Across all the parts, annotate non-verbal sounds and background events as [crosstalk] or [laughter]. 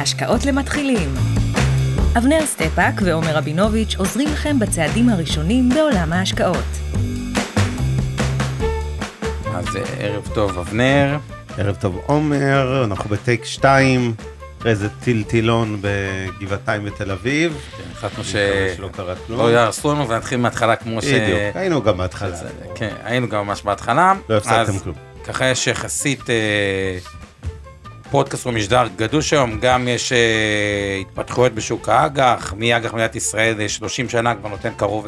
השקעות למתחילים. אבנר סטפאק ועומר רבינוביץ' עוזרים לכם בצעדים הראשונים בעולם ההשקעות. אז אה, ערב טוב אבנר. ערב טוב עומר, אנחנו ב take 2, אחרי זה טיל טילון בגבעתיים בתל אביב. כן, החלטנו אני מקווה שלא קרה כלום. שלא יהרסו לנו ונתחיל מההתחלה כמו ש... בדיוק, היינו גם בהתחלה. כן, היינו גם ממש בהתחלה. לא הפסדתם כלום. ככה יש יחסית אה, פודקאסט ומשדר גדוש היום, גם יש אה, התפתחויות בשוק האג"ח, מאג"ח מדינת ישראל אה, 30 שנה כבר נותן קרוב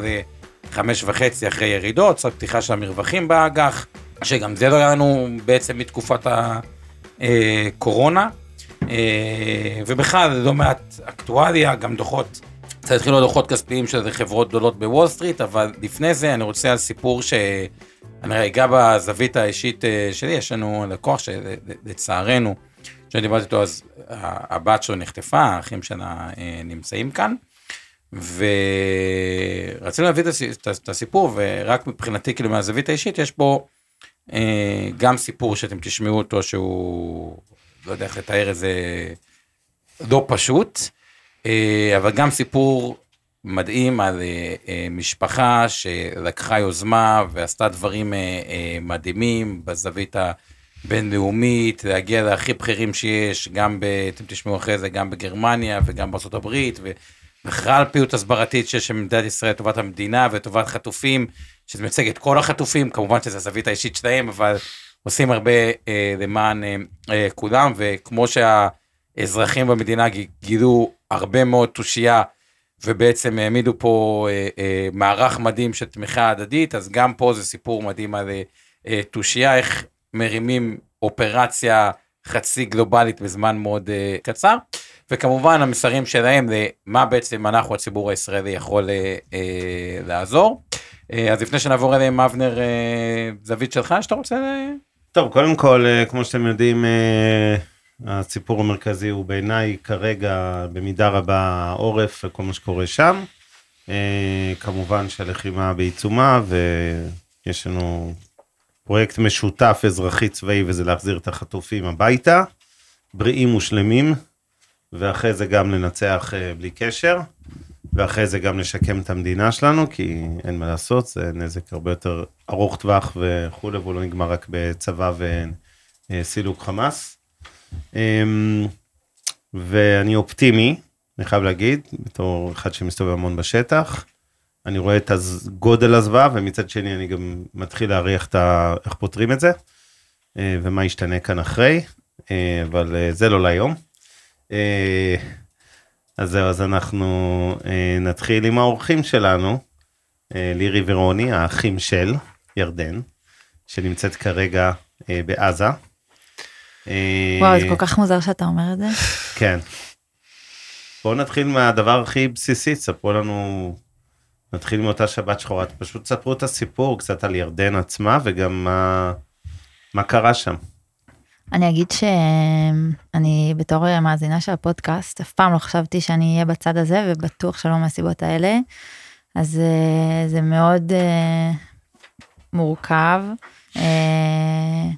לחמש וחצי אחרי ירידות, קצת פתיחה של המרווחים באג"ח, שגם זה לא היה לנו בעצם מתקופת הקורונה, אה, ובכלל לא מעט אקטואליה, גם דוחות, קצת התחילו דוחות כספיים של חברות גדולות בוול סטריט, אבל לפני זה אני רוצה על סיפור ש... אני אגע בזווית האישית אה, שלי, יש לנו לקוח שלצערנו, כשאני דיברתי איתו אז ה- הבת שלו נחטפה, האחים שלה אה, נמצאים כאן, ורצינו להביא את הס- את ה- את הסיפור, ורק מבחינתי, כאילו מהזווית האישית, יש פה אה, גם סיפור שאתם תשמעו אותו, שהוא, לא יודע איך לתאר את זה, לא פשוט, אה, אבל גם סיפור מדהים על אה, אה, משפחה שלקחה יוזמה ועשתה דברים אה, אה, מדהימים בזווית הבינלאומית, להגיע להכי בכירים שיש, גם, ב, אתם תשמעו אחרי זה, גם בגרמניה וגם בארצות הברית, ובכלל פעילות הסברתית שיש במדינת ישראל לטובת המדינה ולטובת חטופים, שזה מייצג את כל החטופים, כמובן שזו הזווית האישית שלהם, אבל עושים הרבה אה, למען אה, אה, כולם, וכמו שהאזרחים במדינה גילו הרבה מאוד תושייה, ובעצם העמידו פה אה, אה, מערך מדהים של תמיכה הדדית, אז גם פה זה סיפור מדהים על אה, אה, תושייה, איך מרימים אופרציה חצי גלובלית בזמן מאוד אה, קצר, וכמובן המסרים שלהם למה בעצם אנחנו הציבור הישראלי יכול אה, אה, לעזור. אה, אז לפני שנעבור אליהם, אבנר, אה, זווית שלך שאתה רוצה? ל- טוב, קודם כל, אה, כמו שאתם יודעים, אה, הסיפור המרכזי הוא בעיניי כרגע במידה רבה העורף וכל מה שקורה שם. אה, כמובן שהלחימה בעיצומה ויש לנו פרויקט משותף אזרחי צבאי וזה להחזיר את החטופים הביתה, בריאים ושלמים, ואחרי זה גם לנצח אה, בלי קשר, ואחרי זה גם לשקם את המדינה שלנו, כי אין מה לעשות, זה נזק הרבה יותר ארוך טווח וכולי, והוא לא נגמר רק בצבא וסילוק חמאס. אמ, ואני אופטימי, אני חייב להגיד, בתור אחד שמסתובב המון בשטח. אני רואה את גודל הזוועה, ומצד שני אני גם מתחיל להריח את ה... איך פותרים את זה, אה, ומה ישתנה כאן אחרי, אה, אבל אה, זה לא להיום. אז זהו, אז אנחנו נתחיל עם האורחים שלנו, לירי ורוני, האחים של ירדן, שנמצאת כרגע בעזה. וואו, זה כל כך מוזר שאתה אומר את זה. כן. בואו נתחיל מהדבר הכי בסיסי, ספרו לנו, נתחיל מאותה שבת שחורה, פשוט ספרו את הסיפור קצת על ירדן עצמה וגם מה, מה קרה שם. אני אגיד שאני בתור מאזינה של הפודקאסט, אף פעם לא חשבתי שאני אהיה בצד הזה, ובטוח שלא מהסיבות האלה. אז אה, זה מאוד אה, מורכב. אה,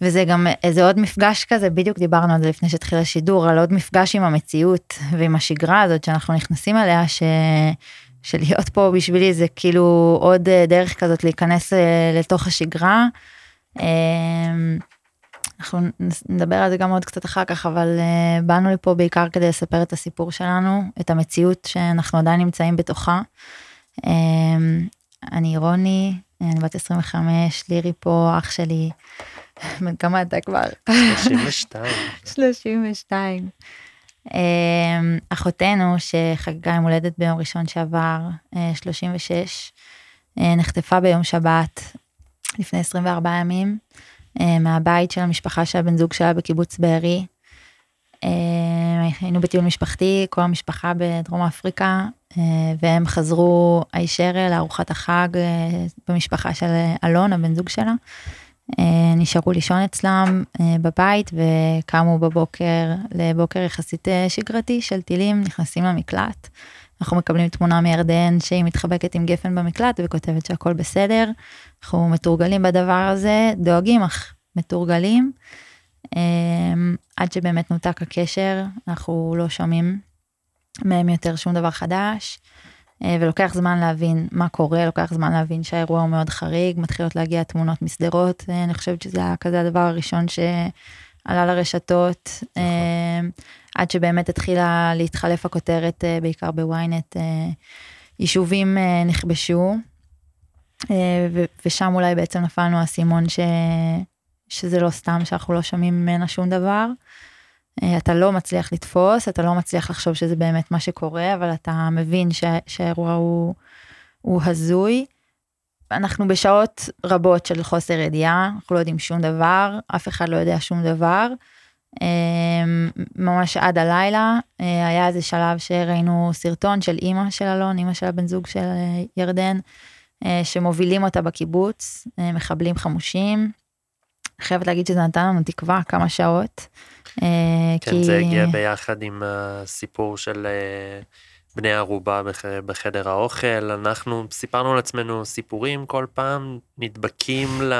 וזה גם איזה עוד מפגש כזה, בדיוק דיברנו על זה לפני שהתחיל השידור, על עוד מפגש עם המציאות ועם השגרה הזאת שאנחנו נכנסים אליה, ש... שלהיות פה בשבילי זה כאילו עוד אה, דרך כזאת להיכנס אה, לתוך השגרה. אה, אנחנו נדבר על זה גם עוד קצת אחר כך, אבל uh, באנו לפה בעיקר כדי לספר את הסיפור שלנו, את המציאות שאנחנו עדיין נמצאים בתוכה. Um, אני רוני, אני בת 25, לירי פה, אח שלי, בן [laughs] כמה אתה כבר? 32. 32. Um, אחותנו שחגגה יום הולדת ביום ראשון שעבר, uh, 36, uh, נחטפה ביום שבת לפני 24 ימים uh, מהבית של המשפחה של הבן זוג שלה בקיבוץ בארי. היינו בטיול משפחתי, כל המשפחה בדרום אפריקה, והם חזרו הישר לארוחת החג במשפחה של אלון, הבן זוג שלה. אה, נשארו לישון אצלם אה, בבית וקמו בבוקר לבוקר יחסית אה, שגרתי של טילים, נכנסים למקלט. אנחנו מקבלים תמונה מירדן שהיא מתחבקת עם גפן במקלט וכותבת שהכל בסדר. אנחנו מתורגלים בדבר הזה, דואגים אך מתורגלים. אמ, עד שבאמת נותק הקשר, אנחנו לא שומעים מהם יותר שום דבר חדש, ולוקח זמן להבין מה קורה, לוקח זמן להבין שהאירוע הוא מאוד חריג, מתחילות להגיע תמונות משדרות, אה, אני חושבת שזה היה כזה הדבר הראשון שעלה לרשתות, נכון. אמ, עד שבאמת התחילה להתחלף הכותרת, בעיקר בוויינט, יישובים נכבשו. ושם אולי בעצם נפלנו האסימון ש... שזה לא סתם שאנחנו לא שומעים ממנה שום דבר. אה, אתה לא מצליח לתפוס, אתה לא מצליח לחשוב שזה באמת מה שקורה, אבל אתה מבין שה, שהאירוע הוא, הוא הזוי. אנחנו בשעות רבות של חוסר ידיעה, אנחנו לא יודעים שום דבר, אף אחד לא יודע שום דבר. אה, ממש עד הלילה אה, היה איזה שלב שראינו סרטון של אימא של אלון, אימא של הבן זוג של ירדן, שמובילים אותה בקיבוץ, מחבלים חמושים. חייבת להגיד שזה נתן לנו תקווה כמה שעות. אה, כן, כי... זה הגיע ביחד עם הסיפור של אה, בני ערובה בחדר האוכל, אנחנו סיפרנו לעצמנו סיפורים כל פעם, נדבקים ל...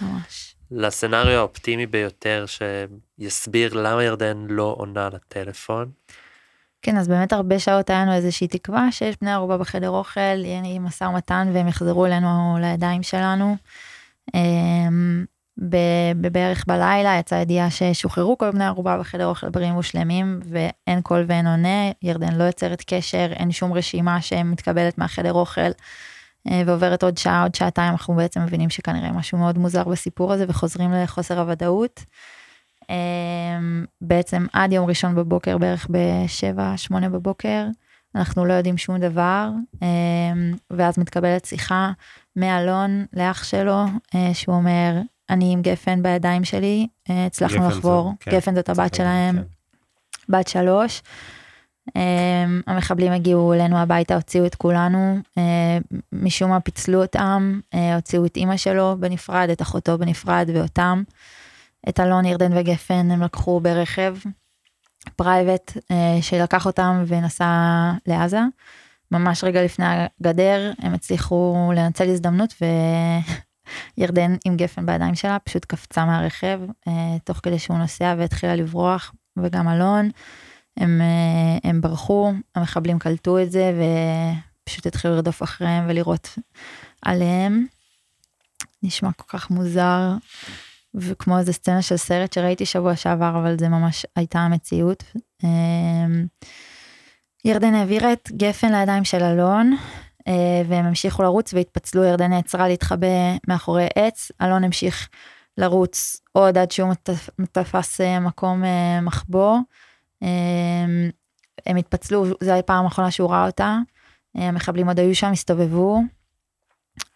ממש. לסצנריו האופטימי ביותר שיסביר למה ירדן לא עונה לטלפון. כן, אז באמת הרבה שעות היה לנו איזושהי תקווה שיש בני ערובה בחדר אוכל, יהיה משא ומתן והם יחזרו אלינו לידיים שלנו. אמ, בערך בלילה יצאה ידיעה ששוחררו כל בני ערובה בחדר אוכל בריאים ושלמים ואין קול ואין עונה, ירדן לא יוצרת קשר, אין שום רשימה שמתקבלת מהחדר אוכל אה, ועוברת עוד שעה, עוד שעתיים, אנחנו בעצם מבינים שכנראה משהו מאוד מוזר בסיפור הזה וחוזרים לחוסר הוודאות. אה, בעצם עד יום ראשון בבוקר, בערך ב-7-8 בבוקר, אנחנו לא יודעים שום דבר, אה, ואז מתקבלת שיחה מאלון לאח שלו, שהוא אומר, אני עם גפן בידיים שלי, אה, הצלחנו לחבור, כן. גפן זאת הבת שלהם, כן. בת שלוש. Um, המחבלים הגיעו אלינו הביתה, הוציאו את כולנו, uh, משום מה פיצלו אותם, uh, הוציאו את אימא שלו בנפרד, את אחותו בנפרד ואותם. את אלון, ירדן וגפן הם לקחו ברכב private שלקח אותם ונסע לעזה. ממש רגע לפני הגדר הם הצליחו לנצל הזדמנות ירדן עם גפן בידיים שלה פשוט קפצה מהרכב אה, תוך כדי שהוא נוסע והתחילה לברוח וגם אלון. הם, אה, הם ברחו המחבלים קלטו את זה ופשוט התחילו לרדוף אחריהם ולירות עליהם. נשמע כל כך מוזר וכמו איזה סצנה של סרט שראיתי שבוע שעבר אבל זה ממש הייתה המציאות. אה, ירדן העבירה את גפן לידיים של אלון והם המשיכו לרוץ והתפצלו, ירדן נעצרה להתחבא מאחורי עץ, אלון המשיך לרוץ עוד עד שהוא תפס אה, מקום אה, מחבוא. הם התפצלו, זו הייתה פעם האחרונה שהוא ראה אותה. המחבלים עוד היו שם, הסתובבו.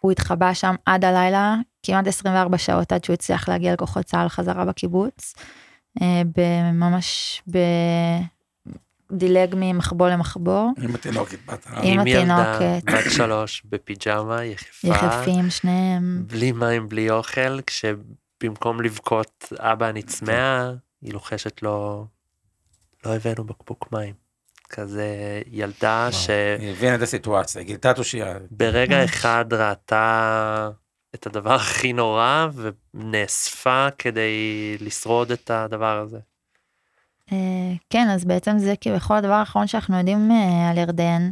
הוא התחבא שם עד הלילה, כמעט 24 שעות עד שהוא הצליח להגיע לכוחות צה"ל חזרה בקיבוץ. ממש דילג ממחבוא למחבוא. עם התינוקת בת עם התינוקת. בת שלוש בפיג'מה, יחפה. יחפים שניהם. בלי מים, בלי אוכל, כשבמקום לבכות אבא אני צמאה, היא לוחשת לו, לא הבאנו בקבוק מים. כזה ילדה ש... היא הבינה את הסיטואציה, גילתה תושייה. ברגע אחד ראתה את הדבר הכי נורא ונאספה כדי לשרוד את הדבר הזה. אה, כן, אז בעצם זה כביכול הדבר האחרון שאנחנו יודעים אה, על ירדן.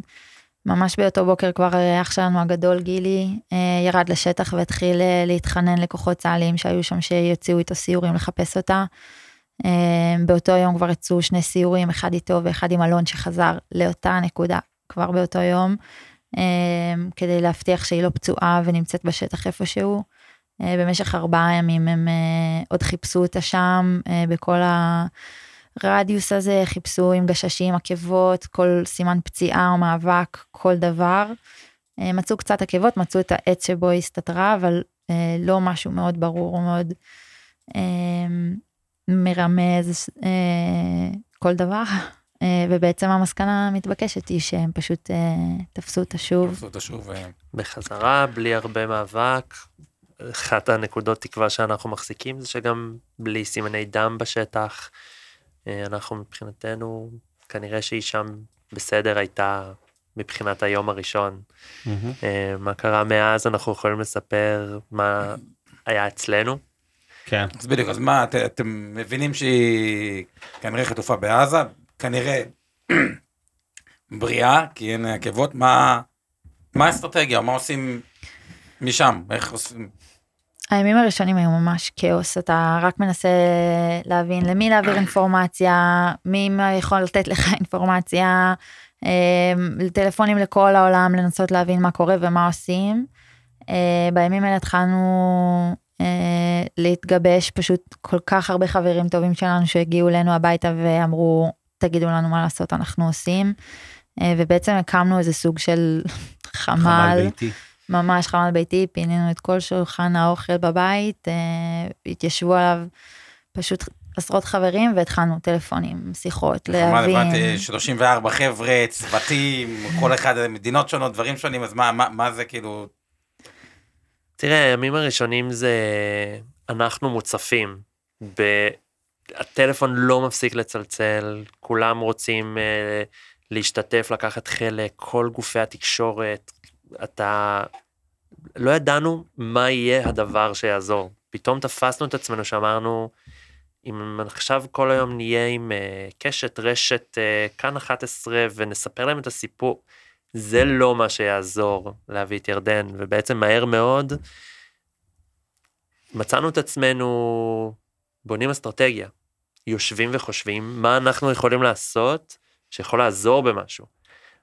ממש באותו בוקר כבר אח שלנו הגדול גילי אה, ירד לשטח והתחיל להתחנן לכוחות צה"לים שהיו שם שיוציאו איתו סיורים לחפש אותה. באותו יום כבר יצאו שני סיורים, אחד איתו ואחד עם אלון שחזר לאותה נקודה כבר באותו יום, כדי להבטיח שהיא לא פצועה ונמצאת בשטח איפשהו. במשך ארבעה ימים הם עוד חיפשו אותה שם בכל ה... הרדיוס הזה חיפשו עם גששים, עקבות, כל סימן פציעה או מאבק, כל דבר. אה, מצאו קצת עקבות, מצאו את העץ שבו היא הסתתרה, אבל אה, לא משהו מאוד ברור, מאוד אה, מרמז כל דבר. ובעצם המסקנה המתבקשת היא שהם פשוט תפסו אותה שוב. תפסו אותה שוב. בחזרה, בלי הרבה מאבק. אחת הנקודות תקווה שאנחנו מחזיקים זה שגם בלי סימני דם בשטח, אנחנו מבחינתנו, כנראה שהיא שם בסדר הייתה מבחינת היום הראשון. Mm-hmm. מה קרה מאז, אנחנו יכולים לספר מה היה אצלנו. כן. אז בדיוק, אז מה, את, אתם מבינים שהיא כנראה חטופה בעזה, כנראה [clears throat] בריאה, כי אין עקבות, מה, מה האסטרטגיה, מה עושים משם, איך עושים? הימים הראשונים היו ממש כאוס, אתה רק מנסה להבין למי להעביר אינפורמציה, מי יכול לתת לך [laughs] אינפורמציה, אה, טלפונים לכל העולם, לנסות להבין מה קורה ומה עושים. אה, בימים האלה התחלנו אה, להתגבש, פשוט כל כך הרבה חברים טובים שלנו שהגיעו אלינו הביתה ואמרו, תגידו לנו מה לעשות, אנחנו עושים. ובעצם הקמנו איזה סוג של [laughs] חמ"ל. חמ"ל ביתי. ממש חמ"ל ביתי, פינינו את כל שולחן האוכל בבית, התיישבו עליו פשוט עשרות חברים והתחלנו טלפונים, שיחות, להבין. חמ"ל הבנתי 34 חבר'ה, צוותים, כל אחד מדינות שונות, דברים שונים, אז מה, מה, מה זה כאילו תראה, הימים הראשונים זה אנחנו מוצפים. ב... הטלפון לא מפסיק לצלצל, כולם רוצים uh, להשתתף, לקחת חלק, כל גופי התקשורת, אתה... לא ידענו מה יהיה הדבר שיעזור. פתאום תפסנו את עצמנו שאמרנו, אם עכשיו כל היום נהיה עם uh, קשת רשת uh, כאן 11 ונספר להם את הסיפור, זה לא מה שיעזור להביא את ירדן, ובעצם מהר מאוד מצאנו את עצמנו בונים אסטרטגיה, יושבים וחושבים מה אנחנו יכולים לעשות שיכול לעזור במשהו.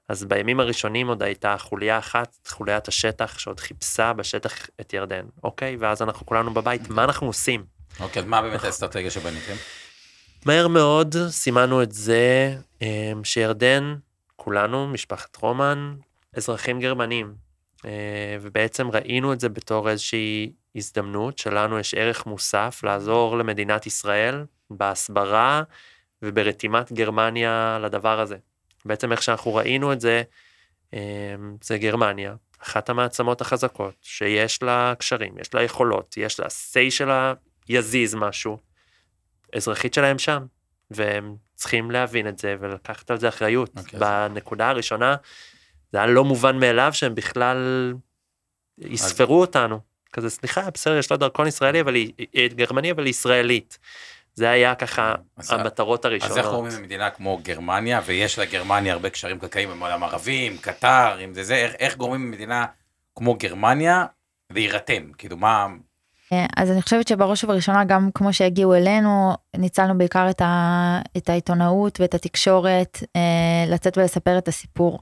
אז בימים הראשונים עוד הייתה חוליה אחת, חוליית השטח, שעוד חיפשה בשטח את ירדן, אוקיי? ואז אנחנו כולנו בבית, מה אנחנו עושים? אוקיי, אז מה באמת האסטרטגיה שבניתם? מהר מאוד סימנו את זה אמ, שירדן כולנו, משפחת רומן, אזרחים גרמנים. אה, ובעצם ראינו את זה בתור איזושהי הזדמנות שלנו יש ערך מוסף לעזור למדינת ישראל בהסברה וברתימת גרמניה לדבר הזה. בעצם איך שאנחנו ראינו את זה, אה, זה גרמניה, אחת המעצמות החזקות, שיש לה קשרים, יש לה יכולות, יש לה say שלה יזיז משהו, אזרחית שלהם שם, והם צריכים להבין את זה ולקחת על זה אחריות. Okay, אוקיי, בנקודה הראשונה, זה היה לא מובן מאליו שהם בכלל יספרו אז... אותנו. כזה, סליחה, בסדר, יש לה דרכון ישראלי, אבל היא, גרמני, אבל היא ישראלית. זה היה ככה המטרות הראשונות. אז איך קוראים למדינה כמו גרמניה, ויש לגרמניה הרבה קשרים קלקליים עם העולם הערבי, עם קטר, עם זה זה, איך, איך גורמים למדינה כמו גרמניה להירתם? כאילו, מה, אה, אז אני חושבת שבראש ובראשונה גם כמו שהגיעו אלינו ניצלנו בעיקר את, ה, את העיתונאות ואת התקשורת אה, לצאת ולספר את הסיפור.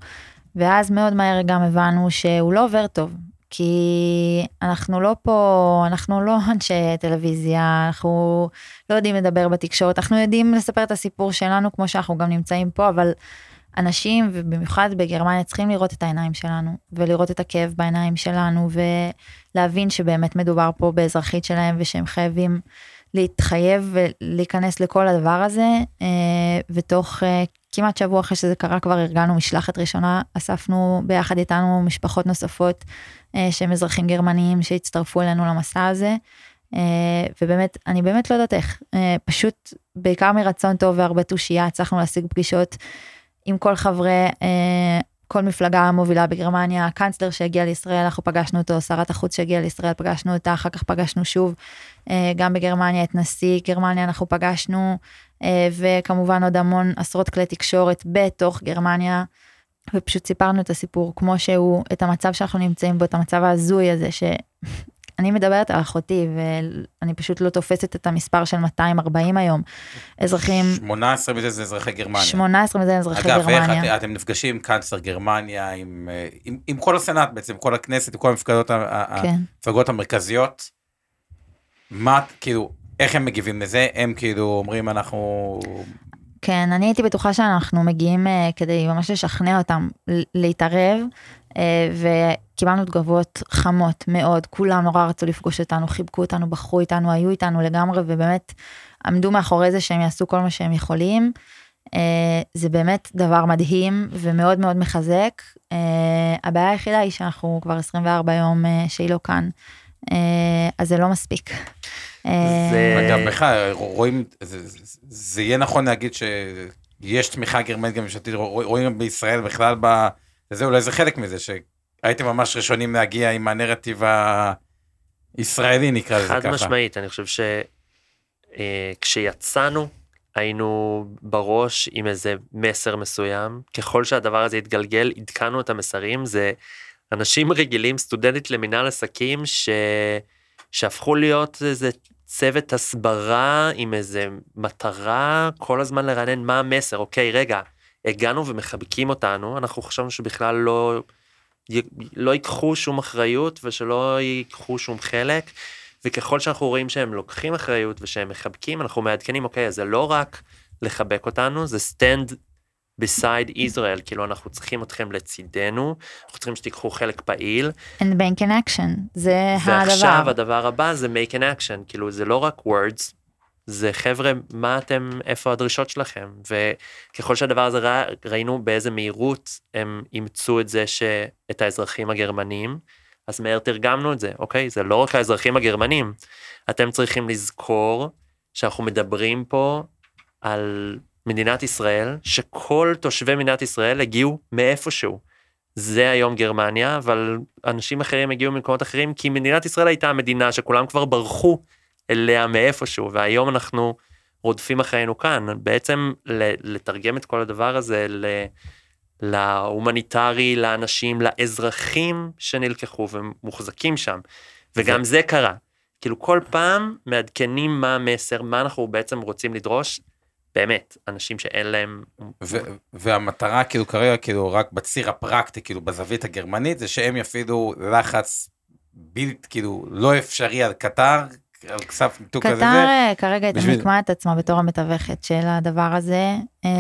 ואז מאוד מהר גם הבנו שהוא לא עובר טוב כי אנחנו לא פה אנחנו לא [laughs] אנשי טלוויזיה אנחנו לא יודעים לדבר בתקשורת אנחנו יודעים לספר את הסיפור שלנו כמו שאנחנו גם נמצאים פה אבל אנשים, ובמיוחד בגרמניה, צריכים לראות את העיניים שלנו, ולראות את הכאב בעיניים שלנו, ולהבין שבאמת מדובר פה באזרחית שלהם, ושהם חייבים להתחייב ולהיכנס לכל הדבר הזה, אה, ותוך אה, כמעט שבוע אחרי שזה קרה כבר ארגנו משלחת ראשונה, אספנו ביחד איתנו משפחות נוספות אה, שהם אזרחים גרמניים שהצטרפו אלינו למסע הזה. ובאמת, אני באמת לא יודעת איך, פשוט בעיקר מרצון טוב והרבה תושייה הצלחנו להשיג פגישות עם כל חברי כל מפלגה מובילה בגרמניה, הקאנצלר שהגיע לישראל, אנחנו פגשנו אותו, שרת החוץ שהגיע לישראל, פגשנו אותה, אחר כך פגשנו שוב אה, גם בגרמניה את נשיא גרמניה אנחנו פגשנו, אה, וכמובן עוד המון עשרות כלי תקשורת בתוך גרמניה. ופשוט סיפרנו את הסיפור כמו שהוא, את המצב שאנחנו נמצאים בו, את המצב ההזוי הזה, ש... אני מדברת על אחותי ואני פשוט לא תופסת את המספר של 240 היום אזרחים 18 מזה זה אזרחי גרמניה 18 מזה אזרחי אגב, גרמניה. אגב איך אתם נפגשים עם קאנצלר גרמניה עם, אה, עם, עם כל הסנאט בעצם כל הכנסת כל המפקדות כן. המרכזיות. מה כאילו איך הם מגיבים לזה הם כאילו אומרים אנחנו. כן אני הייתי בטוחה שאנחנו מגיעים uh, כדי ממש לשכנע אותם להתערב uh, קיבלנו תגובות חמות מאוד, כולם נורא רצו לפגוש אותנו, חיבקו אותנו, בחרו איתנו, היו איתנו לגמרי, ובאמת עמדו מאחורי זה שהם יעשו כל מה שהם יכולים. Uh, זה באמת דבר מדהים ומאוד מאוד מחזק. Uh, הבעיה היחידה היא שאנחנו כבר 24 יום uh, שהיא לא כאן, אז זה לא מספיק. זה... אגב, לך רואים, זה, יהיה נכון להגיד שיש תמיכה גרמנית גם ממשלתית, רואים בישראל בכלל. וזה אולי זה חלק מזה, ש... הייתם ממש ראשונים להגיע עם הנרטיב הישראלי נקרא לזה ככה. חד משמעית, אני חושב אה, כשיצאנו, היינו בראש עם איזה מסר מסוים, ככל שהדבר הזה התגלגל, עדכנו את המסרים, זה אנשים רגילים, סטודנטית למנהל עסקים, ש... שהפכו להיות איזה צוות הסברה עם איזה מטרה כל הזמן לרענן מה המסר, אוקיי, רגע, הגענו ומחבקים אותנו, אנחנו חשבנו שבכלל לא, לא ייקחו שום אחריות ושלא ייקחו שום חלק, וככל שאנחנו רואים שהם לוקחים אחריות ושהם מחבקים, אנחנו מעדכנים, אוקיי, אז זה לא רק לחבק אותנו, זה stand beside Israel, כאילו אנחנו צריכים אתכם לצידנו, אנחנו צריכים שתיקחו חלק פעיל. And bank in action, זה ועכשיו הדבר. ועכשיו הדבר הבא זה make an action, כאילו זה לא רק words, זה חבר'ה, מה אתם, איפה הדרישות שלכם? וככל שהדבר הזה רא, ראינו באיזה מהירות הם אימצו את זה שאת האזרחים הגרמנים, אז מהר תרגמנו את זה, אוקיי? זה לא רק האזרחים הגרמנים, אתם צריכים לזכור שאנחנו מדברים פה על מדינת ישראל, שכל תושבי מדינת ישראל הגיעו מאיפשהו. זה היום גרמניה, אבל אנשים אחרים הגיעו ממקומות אחרים, כי מדינת ישראל הייתה המדינה שכולם כבר ברחו אליה מאיפשהו, והיום אנחנו רודפים אחרינו כאן. בעצם לתרגם את כל הדבר הזה ל... להומניטרי, לאנשים, לאזרחים שנלקחו ומוחזקים שם. וגם זה קרה. כאילו כל פעם מעדכנים מה המסר, מה אנחנו בעצם רוצים לדרוש. באמת, אנשים שאין להם... והמטרה כאילו כרגע, כאילו רק בציר הפרקטי, כאילו בזווית הגרמנית, זה שהם יפעילו לחץ בלתי, כאילו לא אפשרי על קטר, על כסף ניתוק כזה. קטר אה, כרגע הייתה בשביל... מיקמה את עצמה בתור המתווכת של הדבר הזה, אה,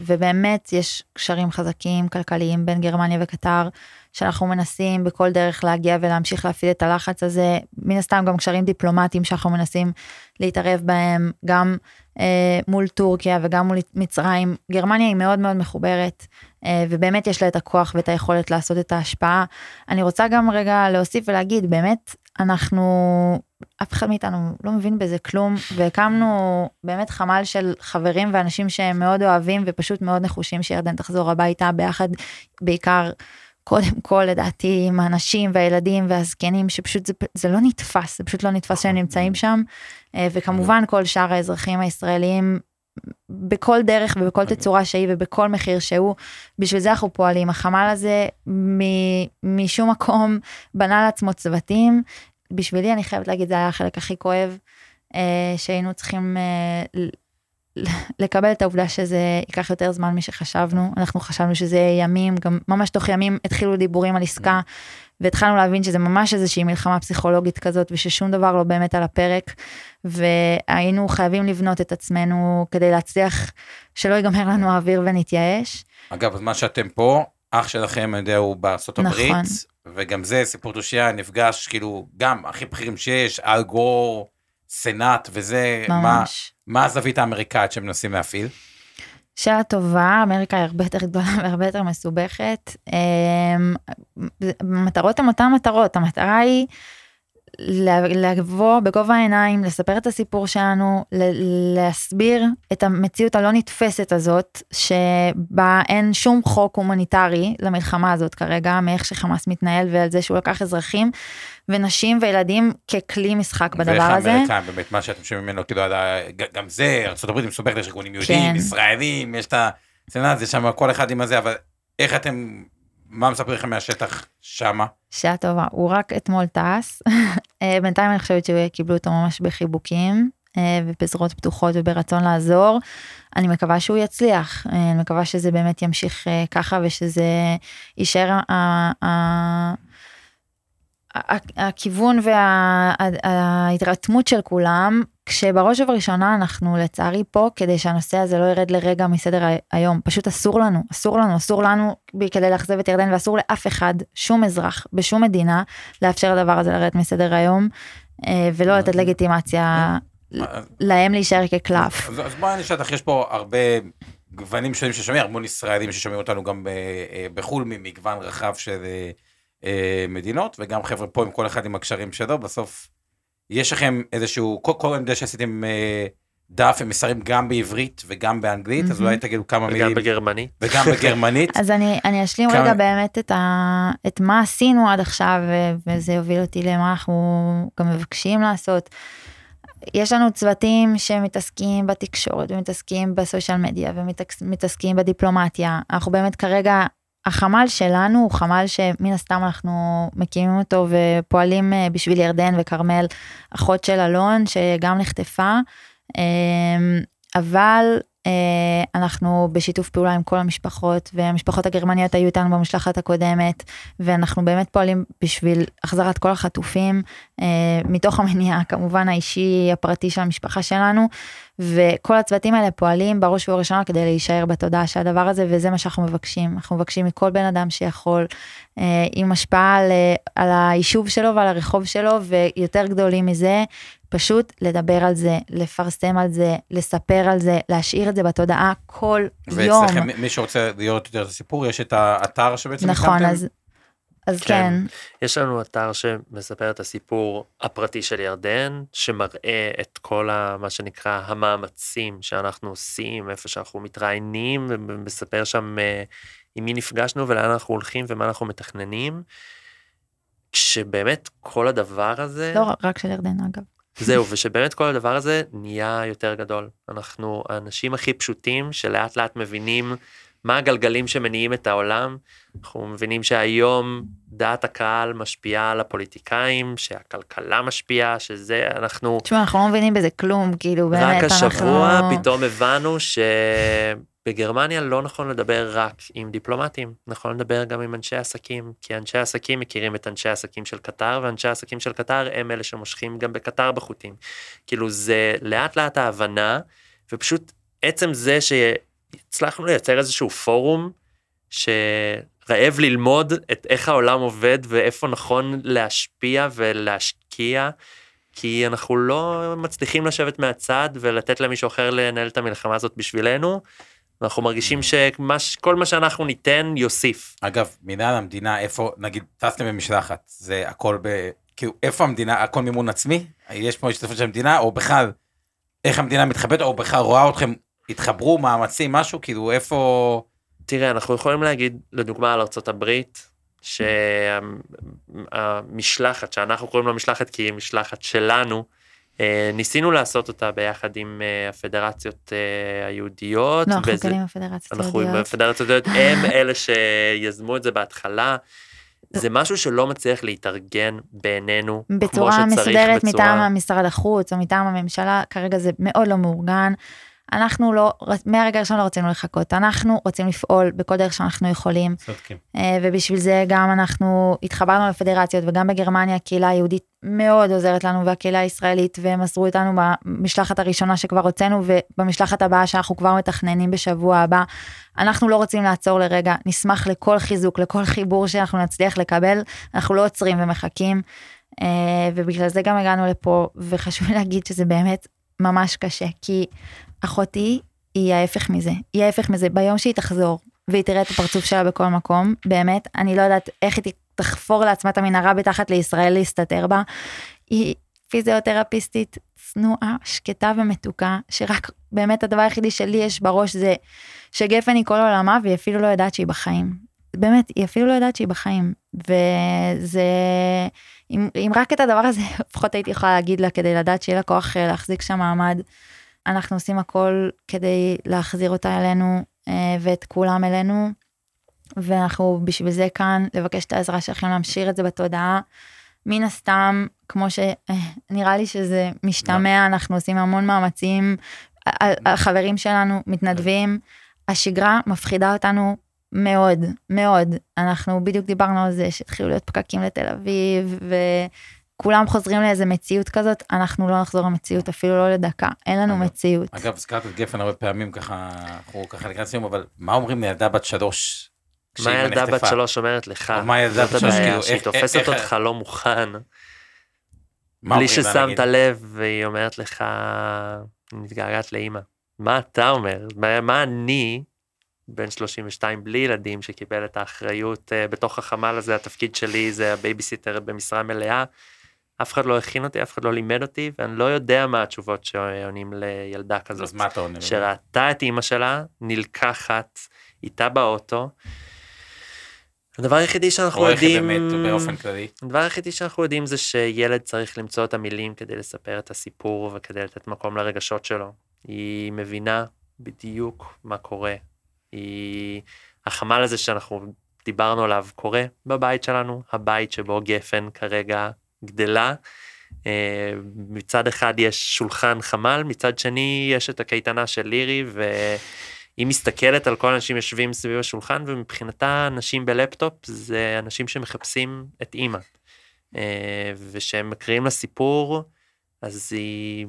ובאמת יש קשרים חזקים כלכליים בין גרמניה וקטר, שאנחנו מנסים בכל דרך להגיע ולהמשיך להפעיל את הלחץ הזה, מן הסתם גם קשרים דיפלומטיים שאנחנו מנסים להתערב בהם, גם אה, מול טורקיה וגם מול מצרים. גרמניה היא מאוד מאוד מחוברת, אה, ובאמת יש לה את הכוח ואת היכולת לעשות את ההשפעה. אני רוצה גם רגע להוסיף ולהגיד, באמת, אנחנו, אף אחד מאיתנו לא מבין בזה כלום, והקמנו באמת חמ"ל של חברים ואנשים שהם מאוד אוהבים ופשוט מאוד נחושים שירדן תחזור הביתה ביחד, בעיקר. קודם כל לדעתי עם האנשים והילדים והזקנים שפשוט זה, זה לא נתפס, זה פשוט לא נתפס שהם נמצאים שם. אה, וכמובן כל שאר האזרחים הישראלים בכל דרך ובכל תצורה שהיא ובכל מחיר שהוא, בשביל זה אנחנו פועלים. החמ"ל הזה משום מקום בנה לעצמו צוותים. בשבילי אני חייבת להגיד זה היה החלק הכי כואב, אה, שהיינו צריכים אה, [laughs] לקבל את העובדה שזה ייקח יותר זמן משחשבנו, אנחנו חשבנו שזה יהיה ימים, גם ממש תוך ימים התחילו דיבורים על עסקה, והתחלנו להבין שזה ממש איזושהי מלחמה פסיכולוגית כזאת, וששום דבר לא באמת על הפרק, והיינו חייבים לבנות את עצמנו כדי להצליח שלא ייגמר לנו האוויר ונתייאש. אגב, מה שאתם פה, אח שלכם, אני יודע, הוא בארצות הברית, נכון. וגם זה סיפור תושייה, נפגש כאילו גם הכי בכירים שיש, אל גור. סנאט וזה, ממש. מה, מה הזווית האמריקאית שמנסים להפעיל? שאלה טובה, אמריקה היא הרבה יותר גדולה [laughs] והרבה יותר מסובכת. אמ, מטרות הן אותן מטרות, המטרה היא לבוא בגובה העיניים, לספר את הסיפור שלנו, להסביר את המציאות הלא נתפסת הזאת, שבה אין שום חוק הומניטרי למלחמה הזאת כרגע, מאיך שחמאס מתנהל ועל זה שהוא לקח אזרחים ונשים וילדים ככלי משחק בדבר הזה. ואיך האמריקאים באמת, מה שאתם שומעים ממנו, כאילו, גם זה, ארה"ב מסובכת, יש ארגונים יהודים, כן. ישראלים, יש את הסנאט, זה שם כל אחד עם הזה, אבל איך אתם מה מספר לכם מהשטח שמה? שעה טובה, הוא רק אתמול טס. [laughs] אה, בינתיים אני חושבת שקיבלו אותו ממש בחיבוקים אה, ובזרועות פתוחות וברצון לעזור. אני מקווה שהוא יצליח, אה, אני מקווה שזה באמת ימשיך ככה ושזה יישאר הכיוון וההתרתמות של כולם, כשבראש ובראשונה אנחנו לצערי פה כדי שהנושא הזה לא ירד לרגע מסדר היום, פשוט אסור לנו, אסור לנו, אסור לנו כדי לאכזב את ירדן ואסור לאף אחד, שום אזרח בשום מדינה, לאפשר לדבר הזה לרדת מסדר היום, אה, ולא לתת לגיטימציה להם להישאר כקלף. אז בואי אני אשאל אותך, יש פה הרבה גוונים שונים ששומעים, המון ישראלים ששומעים אותנו גם אה, בחו"ל ממגוון רחב של... אה, מדינות, וגם חבר'ה פה עם כל אחד עם הקשרים שלו, בסוף יש לכם איזשהו, כל, כל יודע שעשיתם אה, דף עם מסרים גם בעברית וגם באנגלית, mm-hmm. אז אולי תגידו כמה מילים. וגם בגרמנית. וגם בגרמנית. [laughs] אז אני, אני אשלים כמה... רגע באמת את, ה, את מה עשינו עד עכשיו, וזה יוביל אותי למה אנחנו גם מבקשים לעשות. יש לנו צוותים שמתעסקים בתקשורת ומתעסקים בסושיאל מדיה ומתעסקים בדיפלומטיה. אנחנו באמת כרגע, החמ"ל שלנו הוא חמ"ל שמן הסתם אנחנו מקימים אותו ופועלים אה, בשביל ירדן וכרמל, אחות של אלון שגם נחטפה. אמ, אבל אה, אנחנו בשיתוף פעולה עם כל המשפחות והמשפחות הגרמניות היו איתנו במשלחת הקודמת ואנחנו באמת פועלים בשביל החזרת כל החטופים אה, מתוך המניע כמובן האישי הפרטי של המשפחה שלנו וכל הצוותים האלה פועלים בראש ובראשונה כדי להישאר בתודעה של הדבר הזה וזה מה שאנחנו מבקשים אנחנו מבקשים מכל בן אדם שיכול אה, עם השפעה על, על היישוב שלו ועל הרחוב שלו ויותר גדולים מזה פשוט לדבר על זה, לפרסם על זה, לספר על זה, להשאיר את זה בתודעה כל ואצלכם, יום. ואצלכם, מי שרוצה לראות יותר את הסיפור, יש את האתר שבעצם נכון, הקמתם? אז, אז כן. כן. יש לנו אתר שמספר את הסיפור הפרטי של ירדן, שמראה את כל ה, מה שנקרא המאמצים שאנחנו עושים, איפה שאנחנו מתראיינים, ומספר שם אה, עם מי נפגשנו ולאן אנחנו הולכים ומה אנחנו מתכננים. שבאמת כל הדבר הזה... לא רק של ירדן אגב. זהו, ושבאמת כל הדבר הזה נהיה יותר גדול. אנחנו האנשים הכי פשוטים שלאט לאט מבינים מה הגלגלים שמניעים את העולם. אנחנו מבינים שהיום דעת הקהל משפיעה על הפוליטיקאים, שהכלכלה משפיעה, שזה אנחנו... תשמע, אנחנו לא מבינים בזה כלום, כאילו באמת, אנחנו... רק השבוע פתאום הבנו ש... בגרמניה לא נכון לדבר רק עם דיפלומטים, נכון לדבר גם עם אנשי עסקים, כי אנשי עסקים מכירים את אנשי העסקים של קטר, ואנשי העסקים של קטר הם אלה שמושכים גם בקטר בחוטים. כאילו זה לאט לאט ההבנה, ופשוט עצם זה שהצלחנו לייצר איזשהו פורום, שרעב ללמוד את איך העולם עובד ואיפה נכון להשפיע ולהשקיע. כי אנחנו לא מצליחים לשבת מהצד ולתת למישהו אחר לנהל את המלחמה הזאת בשבילנו, ואנחנו מרגישים שכל מה שאנחנו ניתן יוסיף. אגב, מנהל המדינה, איפה, נגיד, טסתם במשלחת, זה הכל ב... כאילו, איפה המדינה, הכל מימון עצמי? יש פה השתתפות של המדינה, או בכלל, איך המדינה מתחבאת, או בכלל רואה אתכם, התחברו, מאמצים, משהו, כאילו, איפה... תראה, אנחנו יכולים להגיד, לדוגמה, על ארה"ב, שהמשלחת, שאנחנו קוראים לה משלחת כי היא משלחת שלנו, אה, ניסינו לעשות אותה ביחד עם אה, הפדרציות אה, היהודיות. לא, אנחנו כן עם הפדרציות היהודיות. אנחנו עם הפדרציות היהודיות, הם אלה שיזמו את זה בהתחלה. זה משהו שלא מצליח להתארגן בעינינו בצורה מסודרת מטעם משרד החוץ או מטעם הממשלה, כרגע זה מאוד לא מאורגן. אנחנו לא, מהרגע הראשון לא רצינו לחכות, אנחנו רוצים לפעול בכל דרך שאנחנו יכולים. צודקים. אה, ובשביל זה גם אנחנו התחברנו לפדרציות וגם בגרמניה הקהילה היהודית מאוד עוזרת לנו והקהילה הישראלית והם עזרו איתנו במשלחת הראשונה שכבר הוצאנו ובמשלחת הבאה שאנחנו כבר מתכננים בשבוע הבא. אנחנו לא רוצים לעצור לרגע, נשמח לכל חיזוק, לכל חיבור שאנחנו נצליח לקבל, אנחנו לא עוצרים ומחכים. אה, ובגלל זה גם הגענו לפה וחשוב להגיד שזה באמת ממש קשה כי אחותי היא ההפך מזה, היא ההפך מזה, ביום שהיא תחזור והיא תראה את הפרצוף שלה בכל מקום, באמת, אני לא יודעת איך היא תחפור לעצמה את המנהרה בתחת לישראל להסתתר בה. היא פיזיותרפיסטית צנועה, שקטה ומתוקה, שרק באמת הדבר היחידי שלי יש בראש זה שגפן היא כל עולמה והיא אפילו לא יודעת שהיא בחיים. באמת, היא אפילו לא יודעת שהיא בחיים. וזה, אם, אם רק את הדבר הזה [laughs] לפחות הייתי יכולה להגיד לה כדי לדעת שיהיה לה כוח אה, להחזיק שם מעמד. אנחנו עושים הכל כדי להחזיר אותה אלינו אה, ואת כולם אלינו. ואנחנו בשביל זה כאן לבקש את העזרה שלכם להמשיך את זה בתודעה. מן הסתם, כמו שנראה [laughs] לי שזה משתמע, אנחנו עושים המון מאמצים, החברים שלנו מתנדבים, השגרה מפחידה אותנו מאוד, מאוד. אנחנו בדיוק דיברנו על זה שהתחילו להיות פקקים לתל אביב, כולם חוזרים לאיזה מציאות כזאת, אנחנו לא נחזור למציאות אפילו לא לדקה, אין לנו אגב, מציאות. אגב, הזכרת את גפן הרבה פעמים ככה, אנחנו ככה לקראת סיום, אבל מה אומרים לילדה בת שלוש? מה ילדה בת שלוש אומרת לך? מה ילדה בת שלוש, כאילו, שהיא תופסת אותך לא מוכן. בלי ששמת לב, והיא אומרת לך, מתגעגעת לאימא. מה אתה אומר? מה אני, בן 32 בלי ילדים, שקיבל את האחריות אה, בתוך החמ"ל הזה, התפקיד שלי זה הבייביסיטר במשרה מלאה. אף אחד לא הכין אותי, אף אחד לא לימד אותי, ואני לא יודע מה התשובות שעונים לילדה כזאת. אז מה אתה עונה? שראתה את אימא שלה נלקחת איתה באוטו. הדבר היחידי שאנחנו יודעים, באמת באופן כללי. הדבר היחידי שאנחנו יודעים זה שילד צריך למצוא את המילים כדי לספר את הסיפור וכדי לתת מקום לרגשות שלו. היא מבינה בדיוק מה קורה. היא, החמ"ל הזה שאנחנו דיברנו עליו קורה בבית שלנו, הבית שבו גפן כרגע גדלה. אה, מצד אחד יש שולחן חמ"ל, מצד שני יש את הקייטנה של לירי, והיא מסתכלת על כל האנשים יושבים סביב השולחן, ומבחינתה אנשים בלפטופ זה אנשים שמחפשים את אימא. אה, וכשהם מקריאים לה סיפור, אז היא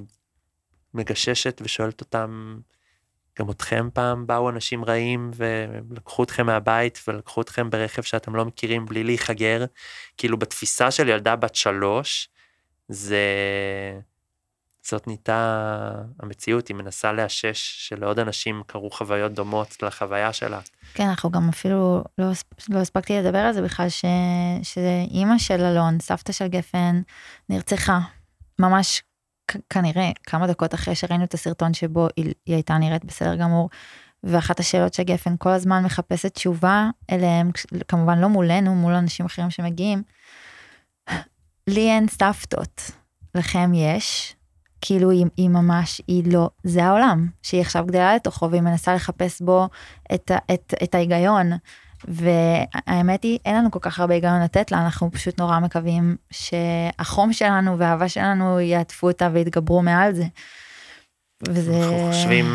מגששת ושואלת אותם, גם אתכם פעם באו אנשים רעים ולקחו אתכם מהבית ולקחו אתכם ברכב שאתם לא מכירים בלי להיחגר. כאילו בתפיסה של ילדה בת שלוש, זה... זאת נהייתה המציאות, היא מנסה לאשש שלעוד אנשים קרו חוויות דומות לחוויה שלה. כן, אנחנו גם אפילו לא, לא הספקתי לדבר על זה בכלל, ש... שזה אימא של אלון, סבתא של גפן, נרצחה ממש כנראה כמה דקות אחרי שראינו את הסרטון שבו היא, היא הייתה נראית בסדר גמור. ואחת השאלות שגפן כל הזמן מחפשת תשובה אליהם, כמובן לא מולנו, מול אנשים אחרים שמגיעים. לי אין סבתות, לכם יש. כאילו היא, היא ממש, היא לא, זה העולם שהיא עכשיו גדלה לתוכו והיא מנסה לחפש בו את, את, את ההיגיון. והאמת היא, אין לנו כל כך הרבה היגיון לתת לה, אנחנו פשוט נורא מקווים שהחום שלנו והאהבה שלנו יעטפו אותה ויתגברו מעל זה. וזה... אנחנו חושבים,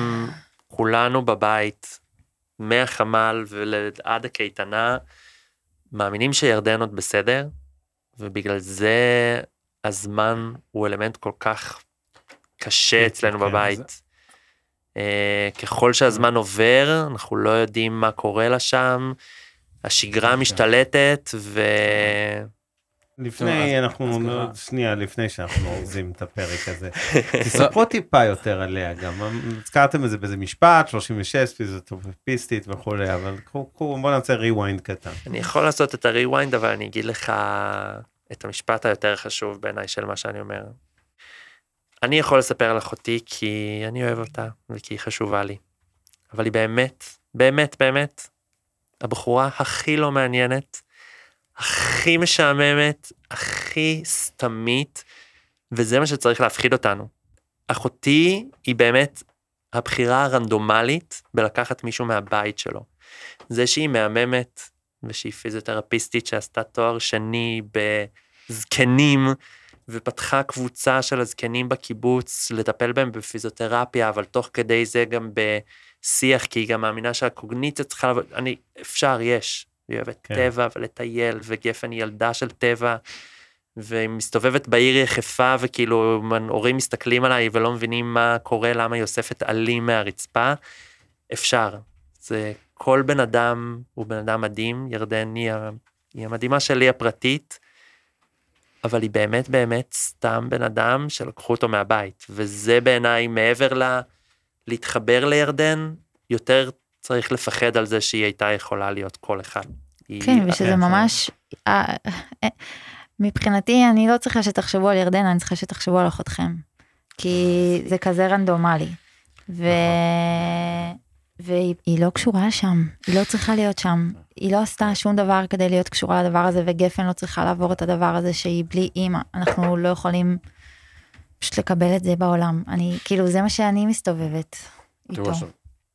כולנו בבית, מהחמ"ל ועד הקייטנה, מאמינים שירדן עוד בסדר, ובגלל זה הזמן הוא אלמנט כל כך קשה אצלנו כן, בבית. אה, ככל שהזמן עובר, אנחנו לא יודעים מה קורה לה שם, השגרה כן. משתלטת ו... לפני, אנחנו, שנייה, לפני שאנחנו אורזים את הפרק הזה, [laughs] תספרו טיפה יותר עליה גם, הזכרתם את זה באיזה משפט, 36, פיזיותרפיסטית וכולי, אבל בוא נעשה rewind קטן. אני יכול לעשות את ה rewind, אבל אני אגיד לך את המשפט היותר חשוב בעיניי של מה שאני אומר. אני יכול לספר על אחותי כי אני אוהב אותה וכי היא חשובה לי. אבל היא באמת, באמת, באמת, הבחורה הכי לא מעניינת, הכי משעממת, הכי סתמית, וזה מה שצריך להפחיד אותנו. אחותי היא באמת הבחירה הרנדומלית בלקחת מישהו מהבית שלו. זה שהיא מהממת ושהיא פיזיותרפיסטית שעשתה תואר שני בזקנים, ופתחה קבוצה של הזקנים בקיבוץ לטפל בהם בפיזיותרפיה, אבל תוך כדי זה גם בשיח, כי היא גם מאמינה שהקוגניציה צריכה לעבוד, אני, אפשר, יש. היא אוהבת כן. טבע ולטייל, וגפן היא ילדה של טבע, והיא מסתובבת בעיר יחפה, וכאילו הורים מסתכלים עליי ולא מבינים מה קורה, למה היא אוספת עלים מהרצפה. אפשר. זה כל בן אדם הוא בן אדם מדהים, ירדן היא, היא המדהימה שלי הפרטית. אבל היא באמת באמת סתם בן אדם שלקחו אותו מהבית, וזה בעיניי מעבר ל... להתחבר לירדן, יותר צריך לפחד על זה שהיא הייתה יכולה להיות כל אחד. כן, ושזה ממש, אה, אה, מבחינתי אני לא צריכה שתחשבו על ירדן, אני צריכה שתחשבו על אחותכם. כי זה כזה רנדומלי. ו... נכון. והיא לא קשורה שם, היא לא צריכה להיות שם. היא לא עשתה שום דבר כדי להיות קשורה לדבר הזה, וגפן לא צריכה לעבור את הדבר הזה שהיא בלי אימא. אנחנו לא יכולים פשוט לקבל את זה בעולם. אני, כאילו, זה מה שאני מסתובבת איתו. עכשיו,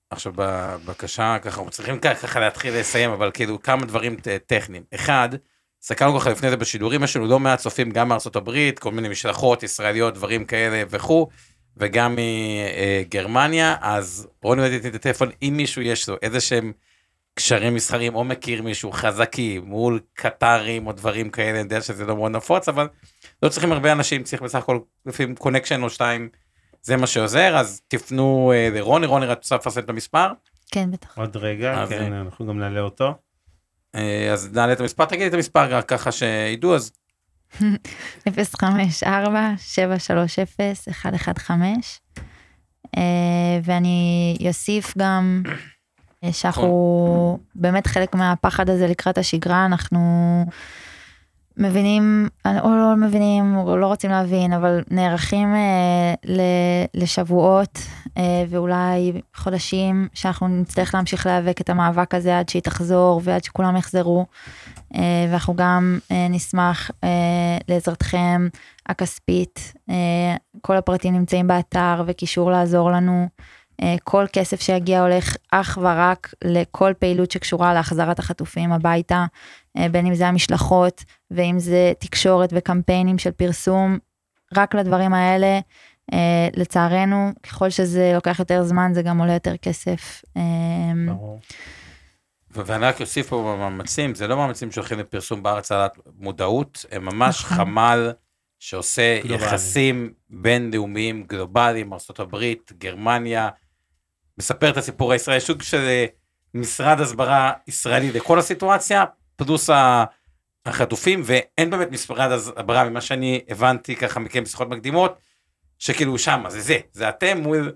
עכשיו בבקשה, ככה, אנחנו צריכים ככה להתחיל לסיים, אבל כאילו, כמה דברים טכניים. אחד, הסתכלנו ככה לפני זה בשידורים, יש לנו לא מעט צופים גם מארצות הברית, כל מיני משלחות ישראליות, דברים כאלה וכו'. וגם מגרמניה, אז רוני נתתי את הטלפון, אם מישהו יש לו איזה שהם קשרים מסחרים או מכיר מישהו חזקים מול קטרים או דברים כאלה, אני יודע שזה לא מאוד נפוץ, אבל לא צריכים הרבה אנשים, צריך בסך הכל לפעמים קונקשן או שתיים, זה מה שעוזר, אז תפנו אה, לרוני, רוני רצה לפרסם את המספר. כן, בטח. עוד רגע, כן, אה, אנחנו גם נעלה אותו. אה, אז נעלה את המספר, תגיד את המספר ככה שידעו, אז [laughs] 054-730-115. אה, ואני אוסיף גם שאנחנו באמת חלק מהפחד הזה לקראת השגרה, אנחנו מבינים או לא מבינים או לא רוצים להבין אבל נערכים אה, לשבועות אה, ואולי חודשים שאנחנו נצטרך להמשיך להיאבק את המאבק הזה עד שהיא תחזור ועד שכולם יחזרו. אה, ואנחנו גם אה, נשמח אה, לעזרתכם הכספית. אה, כל הפרטים נמצאים באתר וקישור לעזור לנו. אה, כל כסף שיגיע הולך אך ורק לכל פעילות שקשורה להחזרת החטופים הביתה, אה, בין אם זה המשלחות ואם זה תקשורת וקמפיינים של פרסום, רק לדברים האלה. אה, לצערנו, ככל שזה לוקח יותר זמן, זה גם עולה יותר כסף. ברור. ואני רק אוסיף פה במאמצים, זה לא מאמצים שהולכים לפרסום בארץ על מודעות, הם ממש נכון. חמ"ל שעושה גלובלי. יחסים בינלאומיים גלובליים, ארה"ב, גרמניה, מספר את הסיפור הישראלי, סוג של אה, משרד הסברה ישראלי לכל הסיטואציה, פלוס החטופים, ואין באמת משרד הסברה ממה שאני הבנתי ככה מכם בשיחות מקדימות, שכאילו שם, זה זה, זה אתם מול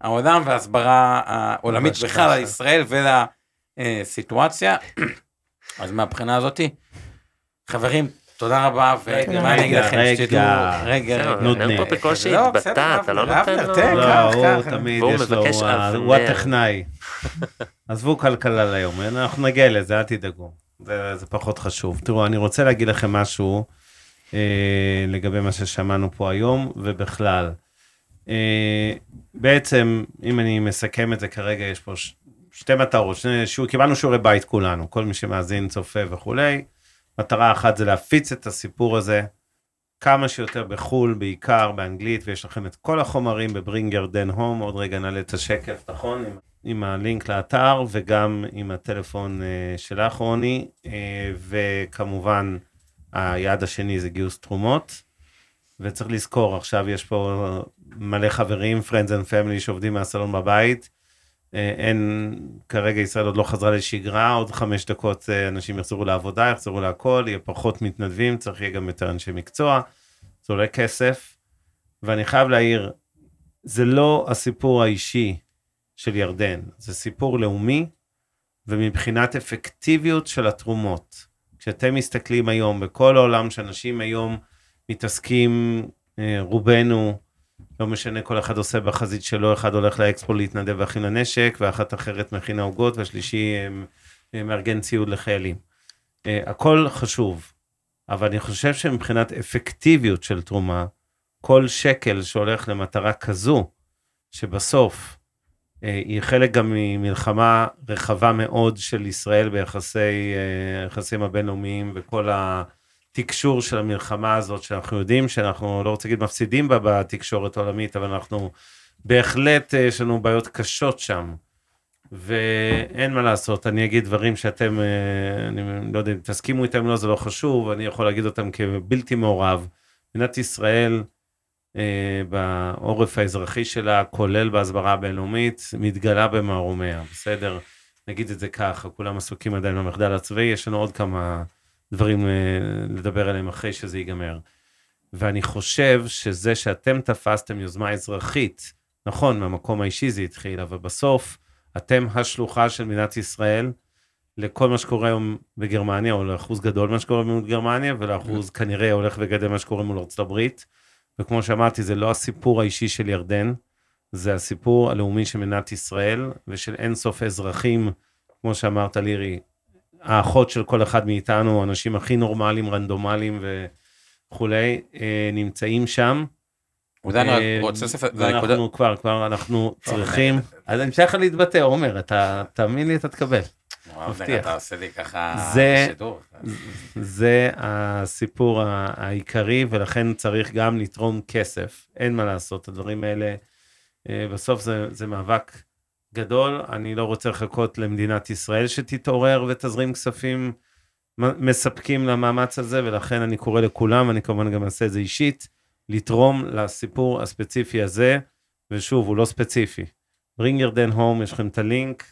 העולם וההסברה העולמית בכלל על ישראל ולסיטואציה. [clears throat] אז מהבחינה הזאתי, חברים, תודה רבה, ומה אני אגיד לכם, שתדעו, רגע, נותנים. פה בקושי לא, התבטא, אתה לא נותן לו? לא, הוא תמיד יש לו, הוא הטכנאי. [laughs] עזבו כלכלה ליום, אנחנו נגיע לזה, אל תדאגו, זה פחות חשוב. תראו, אני רוצה להגיד לכם משהו אה, לגבי מה ששמענו פה היום, ובכלל. אה, בעצם, אם אני מסכם את זה כרגע, יש פה שתי מטרות, קיבלנו שיעורי בית כולנו, כל מי שמאזין, צופה וכולי. מטרה אחת זה להפיץ את הסיפור הזה כמה שיותר בחו"ל, בעיקר באנגלית, ויש לכם את כל החומרים בברינגר דן הום, עוד רגע נעלה את השקף, נכון? עם, עם הלינק לאתר וגם עם הטלפון uh, שלך, רוני, uh, וכמובן, היעד השני זה גיוס תרומות. וצריך לזכור, עכשיו יש פה מלא חברים, Friends and Family שעובדים מהסלון בבית, אין, כרגע ישראל עוד לא חזרה לשגרה, עוד חמש דקות אה, אנשים יחזרו לעבודה, יחזרו להכל, יהיה פחות מתנדבים, צריך יהיה גם יותר אנשי מקצוע, זה עולה כסף, ואני חייב להעיר, זה לא הסיפור האישי של ירדן, זה סיפור לאומי, ומבחינת אפקטיביות של התרומות. כשאתם מסתכלים היום בכל העולם שאנשים היום מתעסקים, אה, רובנו, לא משנה, כל אחד עושה בחזית שלו, אחד הולך לאקספו להתנדב ואכין לנשק, ואחת אחרת מכינה עוגות, והשלישי מארגן ציוד לחיילים. אה, הכל חשוב, אבל אני חושב שמבחינת אפקטיביות של תרומה, כל שקל שהולך למטרה כזו, שבסוף אה, היא חלק גם ממלחמה רחבה מאוד של ישראל ביחסי, אה, היחסים הבינלאומיים וכל ה... התקשור של המלחמה הזאת, שאנחנו יודעים שאנחנו, לא רוצה להגיד מפסידים בה בתקשורת העולמית, אבל אנחנו בהחלט, אה, יש לנו בעיות קשות שם. ואין מה לעשות, אני אגיד דברים שאתם, אה, אני לא יודע אם תסכימו איתם, לא, זה לא חשוב, אני יכול להגיד אותם כבלתי מעורב. מדינת ישראל, אה, בעורף האזרחי שלה, כולל בהסברה הבינלאומית, מתגלה במערומיה, בסדר? נגיד את זה ככה, כולם עסוקים עדיין במחדל הצבאי, יש לנו עוד כמה דברים אה, לדבר עליהם אחרי שזה ייגמר. ואני חושב שזה שאתם תפסתם יוזמה אזרחית, נכון, מהמקום האישי זה התחיל, אבל בסוף אתם השלוחה של מדינת ישראל לכל מה שקורה היום בגרמניה, או לאחוז גדול מה שקורה בגרמניה, ולאחוז כנראה הולך וגדל מה שקורה מול ארצות הברית. וכמו שאמרתי, זה לא הסיפור האישי של ירדן, זה הסיפור הלאומי של מדינת ישראל ושל אינסוף אזרחים, כמו שאמרת לירי, האחות של כל אחד מאיתנו, האנשים הכי נורמליים, רנדומליים וכולי, אה, נמצאים שם. אולי אני אה, רוצה לספר, אנחנו כבר, כבר אנחנו צריכים, אז אני לך להתבטא, עומר, אתה, תאמין לי, אתה תקבל. מבטיח. אתה עושה לי ככה שידור. זה הסיפור העיקרי, ולכן צריך גם לתרום כסף. אין מה לעשות, הדברים האלה, אה, בסוף זה מאבק גדול, אני לא רוצה לחכות למדינת ישראל שתתעורר ותזרים כספים מספקים למאמץ הזה, ולכן אני קורא לכולם, אני כמובן גם אעשה את זה אישית, לתרום לסיפור הספציפי הזה, ושוב, הוא לא ספציפי. bring your den home, יש לכם את הלינק,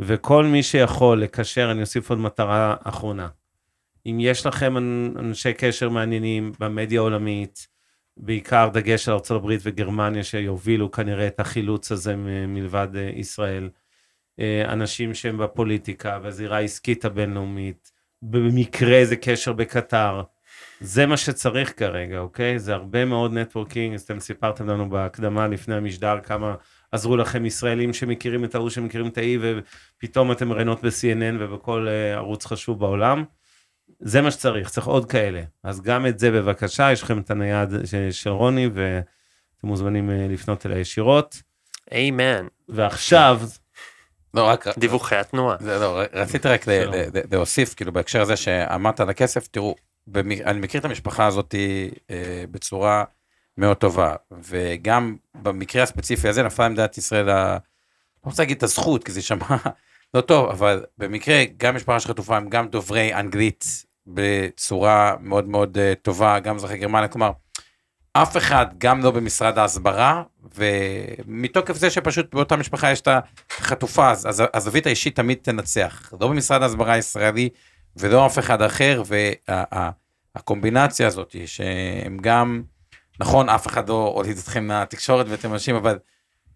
וכל מי שיכול לקשר, אני אוסיף עוד מטרה אחרונה. אם יש לכם אנשי קשר מעניינים במדיה העולמית, בעיקר דגש על ארה"ב וגרמניה שיובילו כנראה את החילוץ הזה מלבד אה, ישראל. אה, אנשים שהם בפוליטיקה, בזירה העסקית הבינלאומית, במקרה זה קשר בקטר, זה מה שצריך כרגע, אוקיי? זה הרבה מאוד נטוורקינג, אתם סיפרתם לנו בהקדמה לפני המשדר כמה עזרו לכם ישראלים שמכירים את ההוא, שמכירים את האי, ופתאום אתם מראיינות ב-CNN ובכל uh, ערוץ חשוב בעולם. זה מה שצריך, צריך עוד כאלה. אז גם את זה בבקשה, יש לכם את הנייד של רוני, ואתם מוזמנים uh, לפנות אליה ישירות. איימן. ועכשיו... לא, רק... דיווחי התנועה. זה לא, רציתי רק להוסיף, כאילו, בהקשר הזה שאמרת על הכסף, תראו, אני מכיר את המשפחה הזאת אה, בצורה מאוד טובה, וגם במקרה הספציפי הזה נפלה עמדת ישראל, ה... לא רוצה להגיד את הזכות, כי זה יישמע [laughs] לא טוב, אבל במקרה גם משפחה של חטופה הם גם דוברי אנגלית בצורה מאוד מאוד אה, טובה, גם אזרחי גרמניה, כלומר, אף אחד, גם לא במשרד ההסברה, ומתוקף זה שפשוט באותה משפחה יש את החטופה, אז הזווית האישית תמיד תנצח. לא במשרד ההסברה הישראלי, ולא אף אחד אחר, והקומבינציה וה, הזאת, שהם גם, נכון, אף אחד לא הוליד אתכם מהתקשורת ואתם אנשים, אבל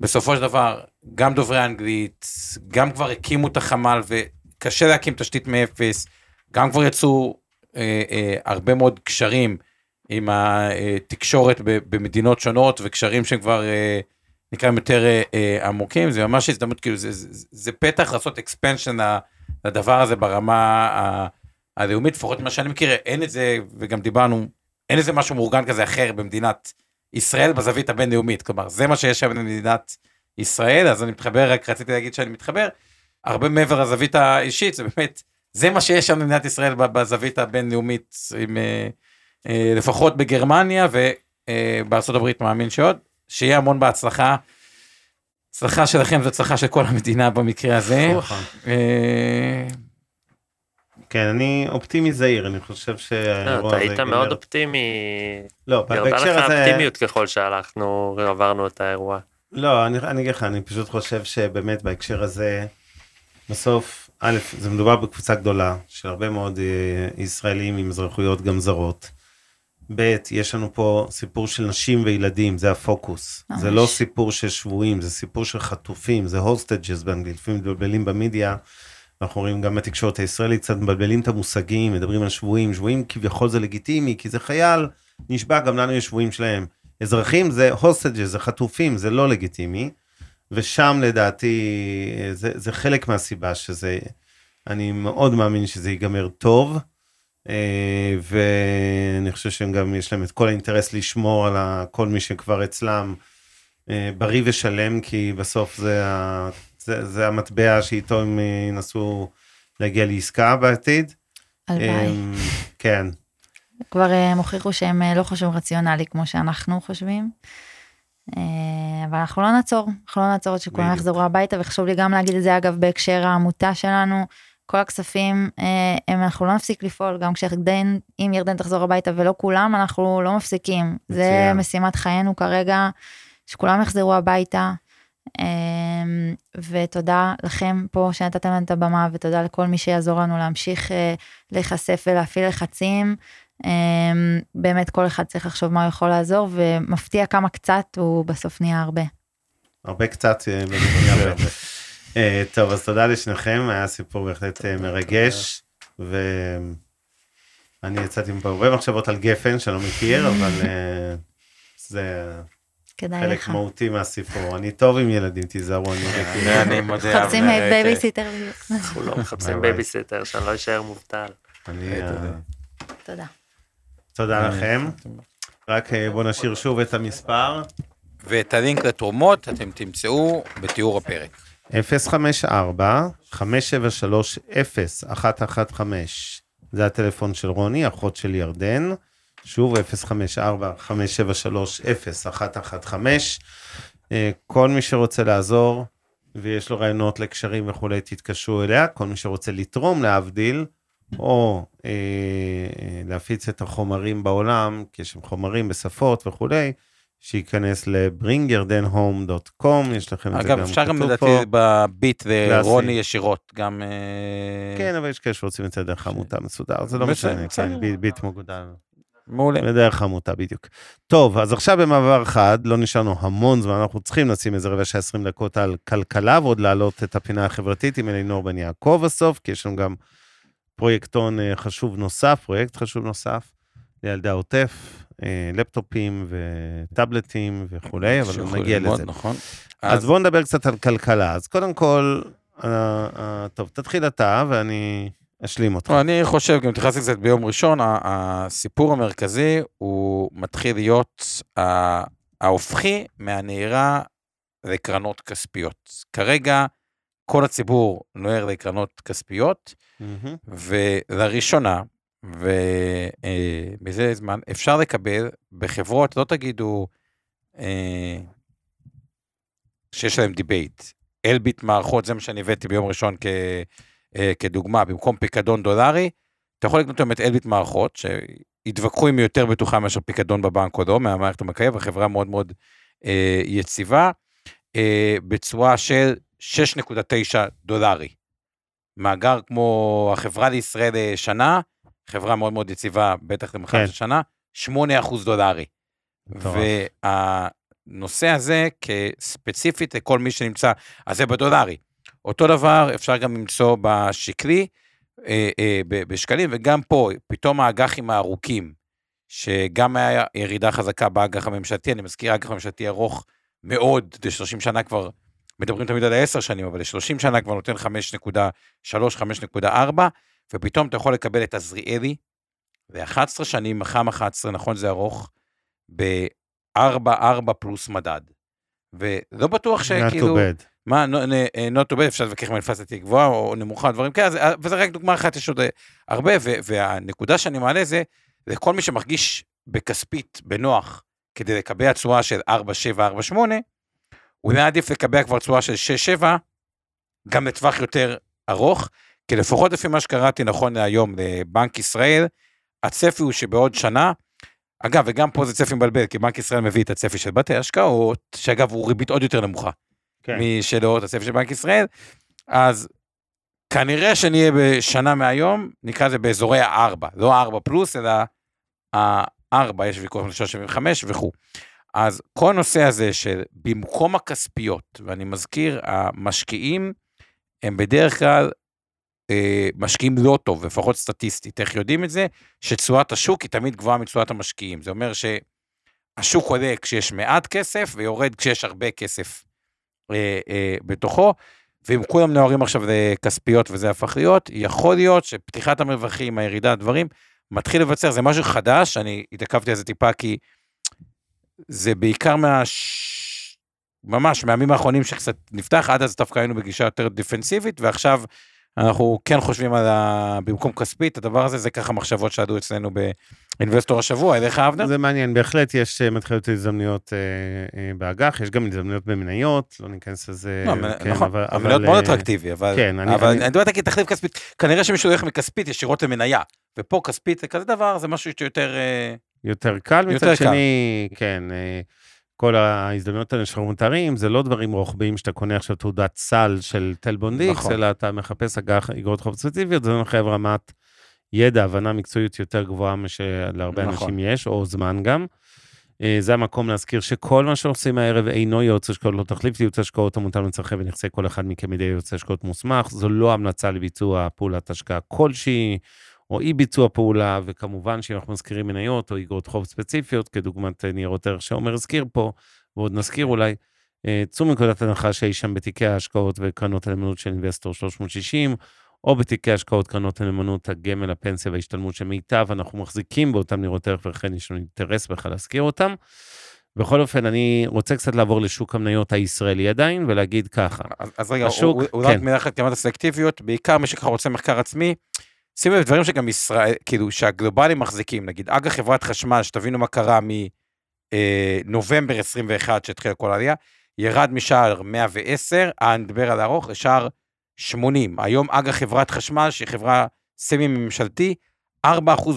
בסופו של דבר, גם דוברי אנגלית, גם כבר הקימו את החמ"ל, וקשה להקים תשתית מאפס, גם כבר יצאו אה, אה, הרבה מאוד קשרים עם התקשורת במדינות שונות, וקשרים שהם כבר אה, נקראים יותר אה, אה, עמוקים, זה ממש הזדמנות, כאילו, זה, זה, זה פתח לעשות אקספנשן לדבר הזה ברמה הלאומית, לפחות מה שאני מכיר, אין את זה, וגם דיברנו, אין איזה משהו מאורגן כזה אחר במדינת ישראל בזווית הבינלאומית, כלומר, זה מה שיש שם במדינת ישראל, אז אני מתחבר, רק רציתי להגיד שאני מתחבר, הרבה מעבר לזווית האישית, זה באמת, זה מה שיש שם במדינת ישראל בזווית הבינלאומית, עם, אה, אה, לפחות בגרמניה ובארצות אה, הברית מאמין שעוד, שיהיה המון בהצלחה. הצלחה שלכם זו הצלחה של כל המדינה במקרה הזה. נכון. כן, אני אופטימי זהיר, אני חושב שהאירוע הזה... אתה היית מאוד אופטימי. לא, בהקשר הזה... ירדה לך אופטימיות ככל שהלכנו, עברנו את האירוע. לא, אני אגיד לך, אני פשוט חושב שבאמת בהקשר הזה, בסוף, א', זה מדובר בקבוצה גדולה של הרבה מאוד ישראלים עם אזרחויות גם זרות. ב', יש לנו פה סיפור של נשים וילדים, זה הפוקוס. ממש. זה לא סיפור של שבויים, זה סיפור של חטופים, זה הוסטג'ס באנגלית, לפעמים מבלבלים במדיה. אנחנו רואים גם בתקשורת הישראלית, קצת מבלבלים את המושגים, מדברים על שבויים, שבויים כביכול זה לגיטימי, כי זה חייל, נשבע, גם לנו יש שבויים שלהם. אזרחים זה הוסטג'ס, זה חטופים, זה לא לגיטימי. ושם לדעתי, זה, זה חלק מהסיבה שזה, אני מאוד מאמין שזה ייגמר טוב. אה, ואני חושב שהם גם, יש להם את כל האינטרס לשמור על כל מי שכבר אצלם אה, בריא ושלם, כי בסוף זה, ה, זה, זה המטבע שאיתו הם ינסו להגיע לעסקה בעתיד. הלוואי. אה, כן. כבר הם הוכיחו שהם לא חושבים רציונלי כמו שאנחנו חושבים. אבל אנחנו לא נעצור, אנחנו לא נעצור עד שכולם יחזרו הביתה, וחשוב לי גם להגיד את זה אגב בהקשר העמותה שלנו. כל הכספים, אה, הם, אנחנו לא נפסיק לפעול, גם כשירדן, אם ירדן תחזור הביתה ולא כולם, אנחנו לא מפסיקים. מצוין. זה משימת חיינו כרגע, שכולם יחזרו הביתה. אה, ותודה לכם פה שנתתם לנו את הבמה, ותודה לכל מי שיעזור לנו להמשיך אה, להיחשף ולהפעיל לחצים. באמת כל אחד צריך לחשוב מה הוא יכול לעזור, ומפתיע כמה קצת, הוא בסוף נהיה הרבה. הרבה קצת. אה, טוב, אז תודה לשניכם, היה סיפור בהחלט אה, מרגש, ואני יצאתי מפה הרבה מחשבות על גפן, שלא מכיר, אבל אה, זה חלק מהותי מהסיפור. אני טוב עם ילדים, תיזהרו. אני מודה. מחפשים בייביסיטר. אנחנו לא מחפשים בייביסיטר, שאני לא אשאר מובטל. תודה. תודה לכם. רק בואו נשאיר שוב את המספר. ואת הלינק לתרומות אתם תמצאו בתיאור הפרק. 054-573-0115, זה הטלפון של רוני, אחות של ירדן. שוב, 054-573-0115. אה, כל מי שרוצה לעזור ויש לו רעיונות לקשרים וכולי, תתקשרו אליה. כל מי שרוצה לתרום להבדיל, או אה, אה להפיץ את החומרים בעולם, כי יש שם חומרים בשפות וכולי, שייכנס ל-bringyardenhome.com, יש לכם את זה גם כתוב פה. אגב, אפשר גם לדעתי בביט לרוני ישירות, גם... אה, כן, אבל יש כאלה שרוצים את זה דרך עמותה מסודר, זה לא משנה, כן, ביט מוגדל. מעולה. בדרך עמותה, בדיוק. טוב, אז עכשיו במעבר חד, לא נשארנו המון זמן, אנחנו צריכים לשים איזה רבע שעה עשרים דקות על כלכלה, ועוד להעלות את הפינה החברתית עם אלינור בן יעקב בסוף, כי יש לנו גם פרויקטון אה, חשוב נוסף, פרויקט חשוב נוסף. לילדי העוטף, אה, לפטופים וטאבלטים וכולי, אבל נגיע לזה. נכון. אז, אז בואו נדבר קצת על כלכלה. אז קודם כל, אה, טוב, תתחיל אתה ואני אשלים אותך. אני חושב, גם התייחסתי קצת ביום ראשון, הסיפור המרכזי הוא מתחיל להיות ההופכי מהנהירה לקרנות כספיות. כרגע כל הציבור נוער לקרנות כספיות, mm-hmm. ולראשונה, ומזה אה, זמן, אפשר לקבל בחברות, לא תגידו אה, שיש להם דיבייט. אלביט מערכות, זה מה שאני הבאתי ביום ראשון כ, אה, כדוגמה, במקום פיקדון דולרי, אתה יכול לקנות היום את אלביט מערכות, שהתווכחו אם היא יותר בטוחה מאשר פיקדון בבנק או לא, מהמערכת המקייב, החברה מאוד מאוד אה, יציבה, אה, בצורה של 6.9 דולרי. מאגר כמו החברה לישראל שנה, חברה מאוד מאוד יציבה, בטח למחר כן. שנה, 8 אחוז דולרי. והנושא הזה כספציפית לכל מי שנמצא, אז זה בדולרי. אותו דבר אפשר גם למצוא בשקלי, אה, אה, בשקלים, וגם פה, פתאום האג"חים הארוכים, שגם היה ירידה חזקה באג"ח הממשלתי, אני מזכיר, אג"ח הממשלתי ארוך מאוד, ל-30 שנה כבר, מדברים תמיד על 10 שנים, אבל ל-30 שנה כבר נותן 5.3, 5.4, ופתאום אתה יכול לקבל את עזריאלי, ו-11 שנים, מח"מ 11, נכון זה ארוך, ב-4-4 פלוס מדד. ולא בטוח שכאילו... not too bad. מה, אה, not too bad, אפשר להתווכח אם האינפלציה גבוהה או נמוכה, דברים כאלה, אה, וזה רק דוגמה אחת, יש עוד אה, הרבה, והנקודה שאני מעלה זה, לכל מי שמרגיש בכספית, בנוח, כדי לקבע תשואה של 4, 7, 4, 8, אולי עדיף לקבע כבר תשואה של 6, 7, גם לטווח יותר ארוך, כי לפחות לפי מה שקראתי נכון להיום לבנק ישראל, הצפי הוא שבעוד שנה, אגב, וגם פה זה צפי מבלבל, כי בנק ישראל מביא את הצפי של בתי השקעות, שאגב הוא ריבית עוד יותר נמוכה כן. משלו, את הצפי של בנק ישראל, אז כנראה שנהיה בשנה מהיום, נקרא לזה באזורי הארבע, לא הארבע פלוס, אלא הארבע, יש ויכוח שבעים וחמש וכו'. אז כל הנושא הזה של במקום הכספיות, ואני מזכיר, המשקיעים הם בדרך כלל אה, משקיעים לא טוב, לפחות סטטיסטית. איך יודעים את זה? שתשואת השוק היא תמיד גבוהה מתשואת המשקיעים. זה אומר שהשוק עולה כשיש מעט כסף ויורד כשיש הרבה כסף אה, אה, בתוכו. ואם כולם נוהרים עכשיו לכספיות וזה הפך להיות, יכול להיות שפתיחת המרווחים, הירידה, הדברים, מתחיל לבצר, זה משהו חדש, אני התעכבתי על זה טיפה כי זה בעיקר מה... ממש מהימים האחרונים שקצת נפתח, עד אז דווקא היינו בגישה יותר דיפנסיבית, ועכשיו אנחנו כן חושבים על ה... במקום כספית, הדבר הזה, זה ככה מחשבות שעדו אצלנו באינבסטור השבוע, אליך אבנר? זה מעניין, בהחלט יש אה, מתחילות הזדמנויות אה, אה, באג"ח, יש גם הזדמנויות במניות, לא ניכנס לזה. לא, כן, נכון, אבל, המניות אבל, מאוד אטרקטיבי, אבל, כן, אני, אבל אני, מדבר על תחליף כספית, כנראה שמישהו הולך מכספית ישירות למניה, ופה כספית זה כזה דבר, זה משהו שיותר... יותר קל, מצד שני, כן. כל ההזדמנויות האלה שאנחנו מתארים, זה לא דברים רוחביים שאתה קונה עכשיו תעודת סל של טלבון דיקס, נכון. אלא אתה מחפש אג"ח איגרות חוב ספציפיות, זה מחייב רמת ידע, הבנה, מקצועיות יותר גבוהה משלהרבה נכון. אנשים יש, או זמן גם. אה, זה המקום להזכיר שכל מה שעושים הערב אינו ייעוץ השקעות, לא תחליף לייעוץ השקעות המוטל לצרכי ונכסי כל אחד מכם מדי ייעוץ השקעות מוסמך, זו לא המלצה לביצוע פעולת השקעה כלשהי. או אי ביצוע פעולה, וכמובן שאם אנחנו מזכירים מניות או אגרות חוב ספציפיות, כדוגמת ניירות ערך שעומר הזכיר פה, ועוד נזכיר אולי, אה, צאו מנקודת הנחה שאי שם בתיקי ההשקעות וקרנות הנאמנות של אינבסטור 360, או בתיקי השקעות קרנות הנאמנות, הגמל, הפנסיה וההשתלמות של מיטב, אנחנו מחזיקים באותם ניירות ערך, ולכן יש לנו אינטרס בכלל להזכיר אותם. בכל אופן, אני רוצה קצת לעבור לשוק המניות הישראלי עדיין, ולהגיד ככה. אז, אז רגע, השוק, אולי כן. מילה אחת כמעט הסלקטיביות, בעיקר מי שככה רוצה מחקר עצמי, שימו לב, דברים שגם ישראל, כאילו, שהגלובלים מחזיקים, נגיד, אג"ח חברת חשמל, שתבינו מה קרה מנובמבר אה, 21, שהתחילה כל העלייה, ירד משער 110, אני מדבר על הארוך, לשער 80. היום אג"ח חברת חשמל, שהיא חברה סמי-ממשלתי, 4%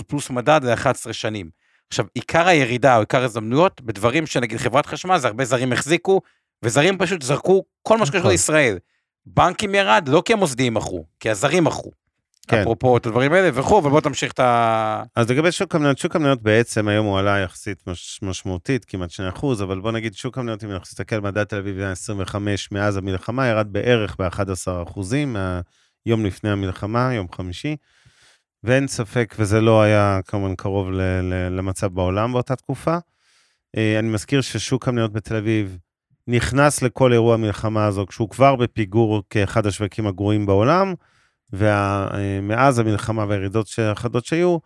פלוס מדד ל-11 שנים. עכשיו, עיקר הירידה או עיקר ההזדמנויות, בדברים שנגיד חברת חשמל, זה הרבה זרים החזיקו, וזרים פשוט זרקו כל מה שקשור נכון. לישראל. בנקים ירד, לא כי המוסדיים מכרו, כי הזרים מכרו. כן. אפרופו את הדברים האלה וכו', ובוא תמשיך את ה... אז לגבי שוק המניות, שוק המניות בעצם היום הוא עלה יחסית מש, משמעותית, כמעט 2%, אבל בוא נגיד שוק המניות, אם אנחנו נסתכל מדד תל אביב 25 מאז המלחמה, ירד בערך ב-11% מהיום לפני המלחמה, יום חמישי. ואין ספק, וזה לא היה כמובן קרוב ל- ל- למצב בעולם באותה תקופה. אה, אני מזכיר ששוק המניות בתל אביב נכנס לכל אירוע המלחמה הזו כשהוא כבר בפיגור כאחד השווקים הגרועים בעולם, ומאז המלחמה והירידות החדות שהיו,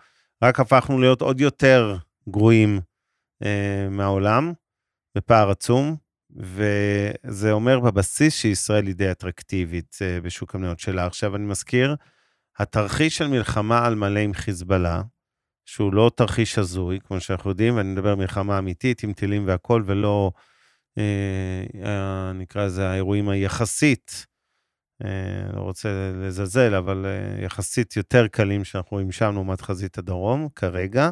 רק הפכנו להיות עוד יותר גרועים אה, מהעולם, בפער עצום, וזה אומר בבסיס שישראל היא די אטרקטיבית אה, בשוק המניות שלה. עכשיו, אני מזכיר, התרחיש של מלחמה על מלא עם חיזבאללה, שהוא לא תרחיש הזוי, כמו שאנחנו יודעים, ואני מדבר מלחמה אמיתית עם טילים והכול, ולא, אה, אה, נקרא לזה, האירועים היחסית, לא רוצה לזלזל, אבל אה, יחסית יותר קלים שאנחנו רואים שם לעומת חזית הדרום, כרגע.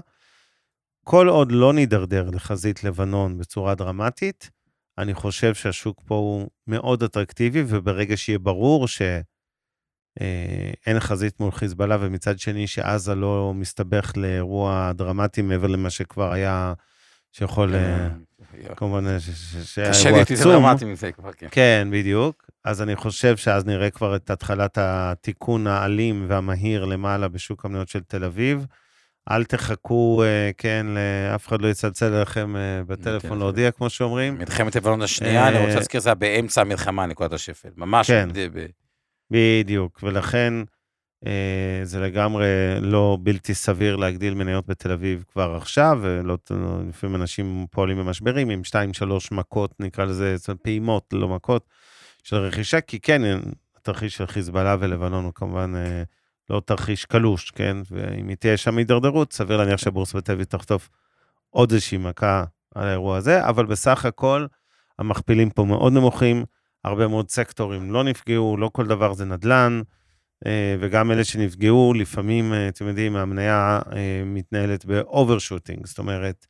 כל עוד לא נידרדר לחזית לבנון בצורה דרמטית, אני חושב שהשוק פה הוא מאוד אטרקטיבי, וברגע שיהיה ברור שאין אה, חזית מול חיזבאללה, ומצד שני שעזה לא מסתבך לאירוע דרמטי מעבר למה שכבר היה, שיכול, אה, כן, כמובן, אה, שהיה קשה להיות יותר עצום. דרמטי מזה כבר, כן. כן, בדיוק. אז אני חושב שאז נראה כבר את התחלת התיקון האלים והמהיר למעלה בשוק המניות של תל אביב. אל תחכו, אה, כן, לאף אחד לא יצלצל אליכם אה, כן, בטלפון זה- להודיע, כמו שאומרים. מלחמת לבנון השנייה, אני רוצה אה, להזכיר, זה היה באמצע המלחמה, נקודת השפל. ממש. כן. בדיוק, ולכן זה לגמרי לא בלתי סביר להגדיל מניות בתל אביב כבר עכשיו, ולא, לא- אנשים פועלים במשברים עם 2-3 מכות, נקרא לזה, פעימות, לא מכות, של רכישה, כי כן, התרחיש של חיזבאללה ולבנון הוא כמובן אה, לא תרחיש קלוש, כן? ואם היא תהיה שם הידרדרות, סביר להניח שהבורסה בתל אביב תחטוף עוד איזושהי מכה על האירוע הזה, אבל בסך הכל, המכפילים פה מאוד נמוכים, הרבה מאוד סקטורים לא נפגעו, לא כל דבר זה נדל"ן, אה, וגם אלה שנפגעו, לפעמים, אה, אתם יודעים, המניה מתנהלת ב overshooting, זאת אומרת,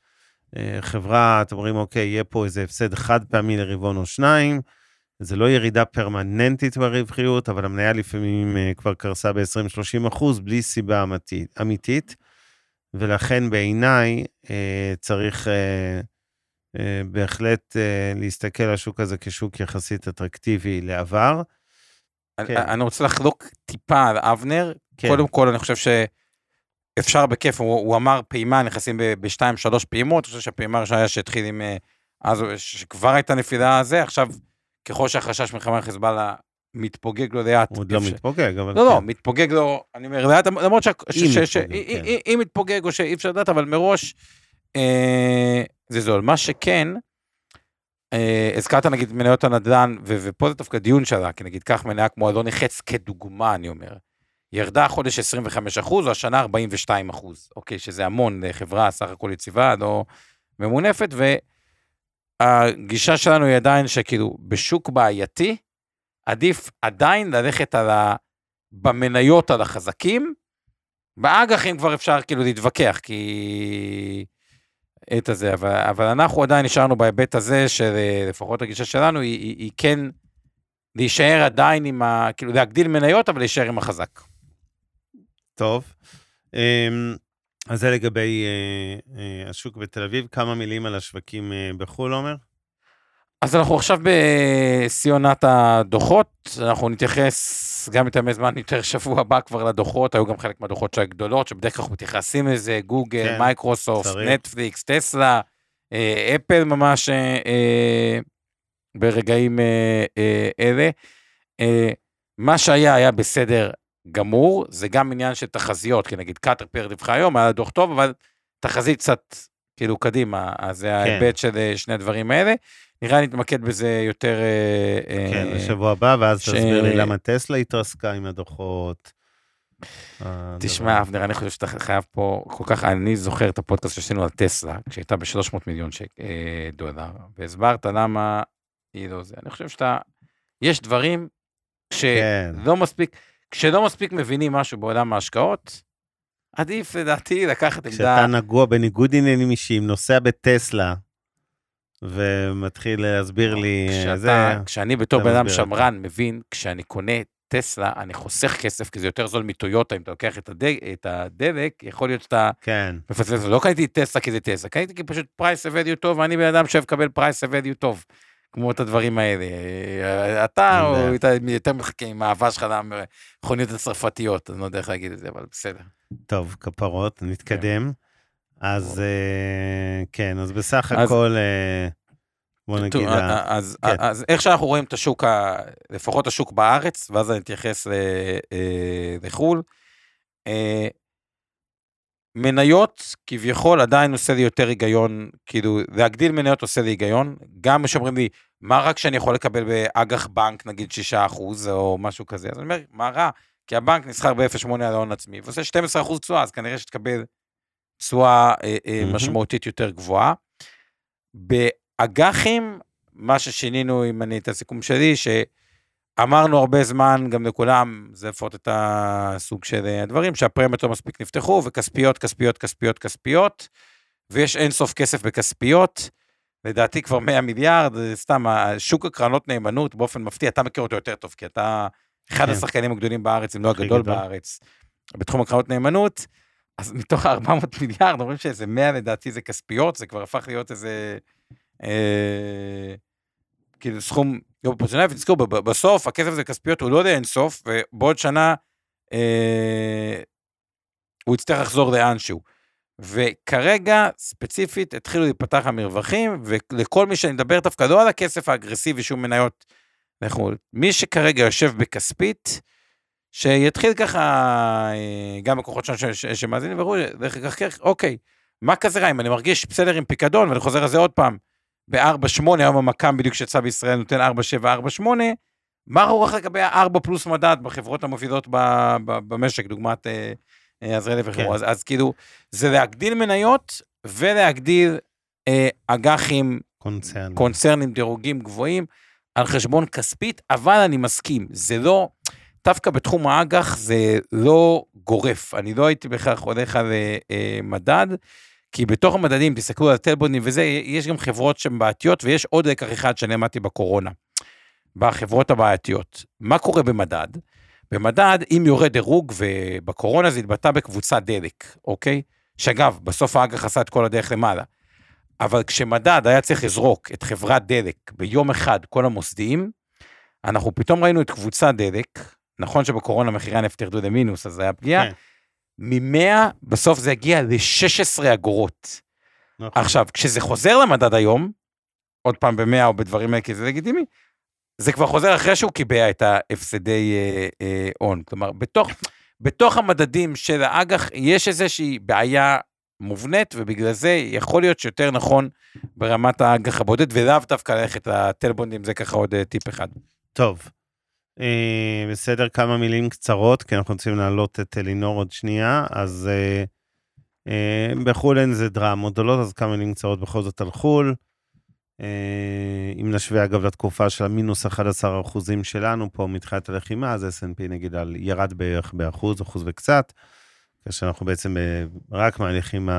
חברה, אתם אומרים, אוקיי, יהיה פה איזה הפסד חד פעמי לרבעון או שניים, זה לא ירידה פרמננטית ברווחיות, אבל המניה לפעמים אה, כבר קרסה ב-20-30 אחוז, בלי סיבה אמיתית, אמיתית, ולכן בעיניי אה, צריך אה, בהחלט להסתכל על השוק הזה כשוק יחסית אטרקטיבי לעבר. אני- כן. אני רוצה לחלוק טיפה על אבנר. כן. קודם כל, אני חושב שאפשר בכיף, הוא הוא אמר פעימה, נכנסים בשתיים, שלוש פעימות, אני חושב שהפעימה הראשונה שהתחיל עם... אז שכבר הייתה נפילה הזה, עכשיו, ככל שהחשש מלחמה עם חיזבאללה מתפוגג לו לאט. הוא עוד לא מתפוגג, אבל... לא, לא, כן. מתפוגג לו, אני אומר, לאט, למרות מתפוגג, כן. אם- מתפוגג או שאי אפשר לדעת, אבל מראש אה, זה זול. מה שכן, אה, הזכרת נגיד מניות הנדל"ן, ופה זה דווקא דיון שלה, כי נגיד קח מניה כמו אלוני חץ כדוגמה, אני אומר. ירדה החודש 25 אחוז, או השנה 42 אחוז, אוקיי, שזה המון לחברה סך הכל יציבה, לא ממונפת, והגישה שלנו היא עדיין שכאילו בשוק בעייתי, עדיף עדיין ללכת על ה... במניות על החזקים, באג"חים כבר אפשר כאילו להתווכח, כי... את הזה, אבל, אבל אנחנו עדיין נשארנו בהיבט הזה, שלפחות הגישה שלנו היא, היא, היא כן להישאר עדיין עם ה... כאילו להגדיל מניות, אבל להישאר עם החזק. טוב. אז זה לגבי אה, אה, השוק בתל אביב. כמה מילים על השווקים אה, בחו"ל, עומר? אז אנחנו עכשיו בשיא עונת הדוחות, אנחנו נתייחס גם יותר זמן יותר שבוע הבא כבר לדוחות, היו גם חלק מהדוחות של הגדולות, שבדרך כלל אנחנו מתייחסים לזה, גוגל, כן, מייקרוסופט, צריך. נטפליקס, טסלה, אה, אפל ממש אה, אה, ברגעים אה, אה, אלה. אה, מה שהיה היה בסדר גמור, זה גם עניין של תחזיות, כי נגיד קטרפר דיווחה היום, היה דוח טוב, אבל תחזית קצת כאילו קדימה, אז זה ההיבט של אה, שני הדברים האלה. נראה לי נתמקד בזה יותר... אה, כן, אה, בשבוע הבא, ואז ש- תסביר לי למה טסלה התרסקה עם הדוחות. תשמע, הדבר- אבנר, אני חושב שאתה חייב פה כל כך, אני זוכר את הפודקאסט שעשינו על טסלה, כשהייתה ב-300 מיליון שק, אה, דולר, והסברת למה היא לא זה. אני חושב שאתה, יש דברים כן. שלא מספיק, כשלא מספיק מבינים משהו בעולם ההשקעות, עדיף לדעתי לקחת כשאתה עמדה, נגוע בניגוד עניינים אישיים, נוסע בטסלה, ומתחיל להסביר לי, אה, כשאתה, זה... כשאני בתור בן אדם. שמרן מבין, כשאני קונה טסלה, אני חוסך כסף, כי זה יותר זול מטויוטה, אם אתה לוקח את, הדג, את הדלק, יכול להיות שאתה כן, מפספס, לא קניתי טסלה כי זה טסלה, קניתי כי פשוט price value טוב, ואני בן אדם שאוהב לקבל price value טוב. כמו את הדברים האלה. אתה או יותר מחכה עם האהבה שלך למכוניות הצרפתיות, אני לא יודע איך להגיד את זה, אבל בסדר. טוב, כפרות, נתקדם. אז אה, כן, אז בסך הכל, אה, בוא נגיד... אז, כן. אז איך שאנחנו רואים את השוק, לפחות השוק בארץ, ואז אני אתייחס אה, לחו"ל, מניות כביכול עדיין עושה לי יותר היגיון, כאילו להגדיל מניות עושה לי היגיון, גם שאומרים לי, מה רק שאני יכול לקבל באג"ח בנק נגיד 6% או משהו כזה, אז אני אומר, מה רע? כי הבנק נסחר ב-0.8 על ההון עצמי, ועושה 12% תשואה, אז כנראה שתקבל תשואה אה, אה, משמעותית יותר גבוהה. באג"חים, מה ששינינו, אם אני את הסיכום שלי, שאמרנו הרבה זמן גם לכולם, זה לפחות את הסוג של הדברים, שהפרמיות לא מספיק נפתחו, וכספיות, כספיות, כספיות, כספיות, ויש אינסוף כסף בכספיות. לדעתי כבר 100 מיליארד, סתם, שוק הקרנות נאמנות באופן מפתיע, אתה מכיר אותו יותר טוב, כי אתה אחד כן. השחקנים הגדולים בארץ, אם לא הגדול גדול. בארץ, בתחום הקרנות נאמנות. אז מתוך ה-400 מיליארד, אומרים שאיזה 100 לדעתי זה כספיות, זה כבר הפך להיות איזה... אה, כאילו סכום לא פרופורציונלי, ותזכרו, בסוף הכסף זה כספיות, הוא לא יודע אינסוף, ובעוד שנה אה, הוא יצטרך לחזור לאנשהו. וכרגע, ספציפית, התחילו להיפתח המרווחים, ולכל מי שאני מדבר דווקא לא על הכסף האגרסיבי שהוא מניות, אנחנו, מי שכרגע יושב בכספית, שיתחיל ככה, אה, גם לקוחות שלנו שמאזינים וראו, דרך אגב, אוקיי, מה כזה רע, אם אני מרגיש בסדר עם פיקדון, ואני חוזר על זה עוד פעם, ב-4.8, היום המקם בדיוק שיצא בישראל נותן 4.7, 4.8, מה רוח לגבי ה-4 פלוס מדד בחברות המובילות במשק, דוגמת אה, אה, וחברו, כן. אז, אז כאילו, זה להגדיל מניות ולהגדיל אה, אג"חים, קונצרנים. קונצרנים, דירוגים גבוהים, על חשבון כספית, אבל אני מסכים, זה לא... דווקא בתחום האג"ח זה לא גורף, אני לא הייתי בהכרח הולך על אה, אה, מדד, כי בתוך המדדים, תסתכלו על הטלבונים וזה, יש גם חברות שהן בעייתיות, ויש עוד לקח אחד שאני למדתי בקורונה, בחברות הבעייתיות. מה קורה במדד? במדד, אם יורד דירוג, ובקורונה זה התבטא בקבוצה דלק, אוקיי? שאגב, בסוף האג"ח עשה את כל הדרך למעלה. אבל כשמדד היה צריך לזרוק את חברת דלק ביום אחד, כל המוסדיים, אנחנו פתאום ראינו את קבוצה דלק, נכון שבקורונה מחירי הנפט ירדו למינוס, אז זה היה פגיעה. כן. מ-100, בסוף זה הגיע ל-16 אגורות. נכון. עכשיו, כשזה חוזר למדד היום, עוד פעם ב-100 או בדברים האלה, כי זה לגיטימי, זה כבר חוזר אחרי שהוא קיבע את ההפסדי אה, אה, הון. כלומר, בתוך, בתוך המדדים של האג"ח יש איזושהי בעיה מובנית, ובגלל זה יכול להיות שיותר נכון ברמת האג"ח הבודד, ולאו דווקא ללכת לטלבונדים, זה ככה עוד אה, טיפ אחד. טוב, אה, בסדר, כמה מילים קצרות, כי אנחנו רוצים להעלות את אלינור עוד שנייה, אז אה, אה, בחו"ל אין איזה דרמות גדולות, אז כמה מילים קצרות בכל זאת על חו"ל. אה, אם נשווה אגב לתקופה של המינוס 11 אחוזים שלנו פה מתחילת הלחימה, אז S&P נגיד על, ירד בערך באחוז, אחוז וקצת, כאשר אנחנו בעצם ב, רק מהלכים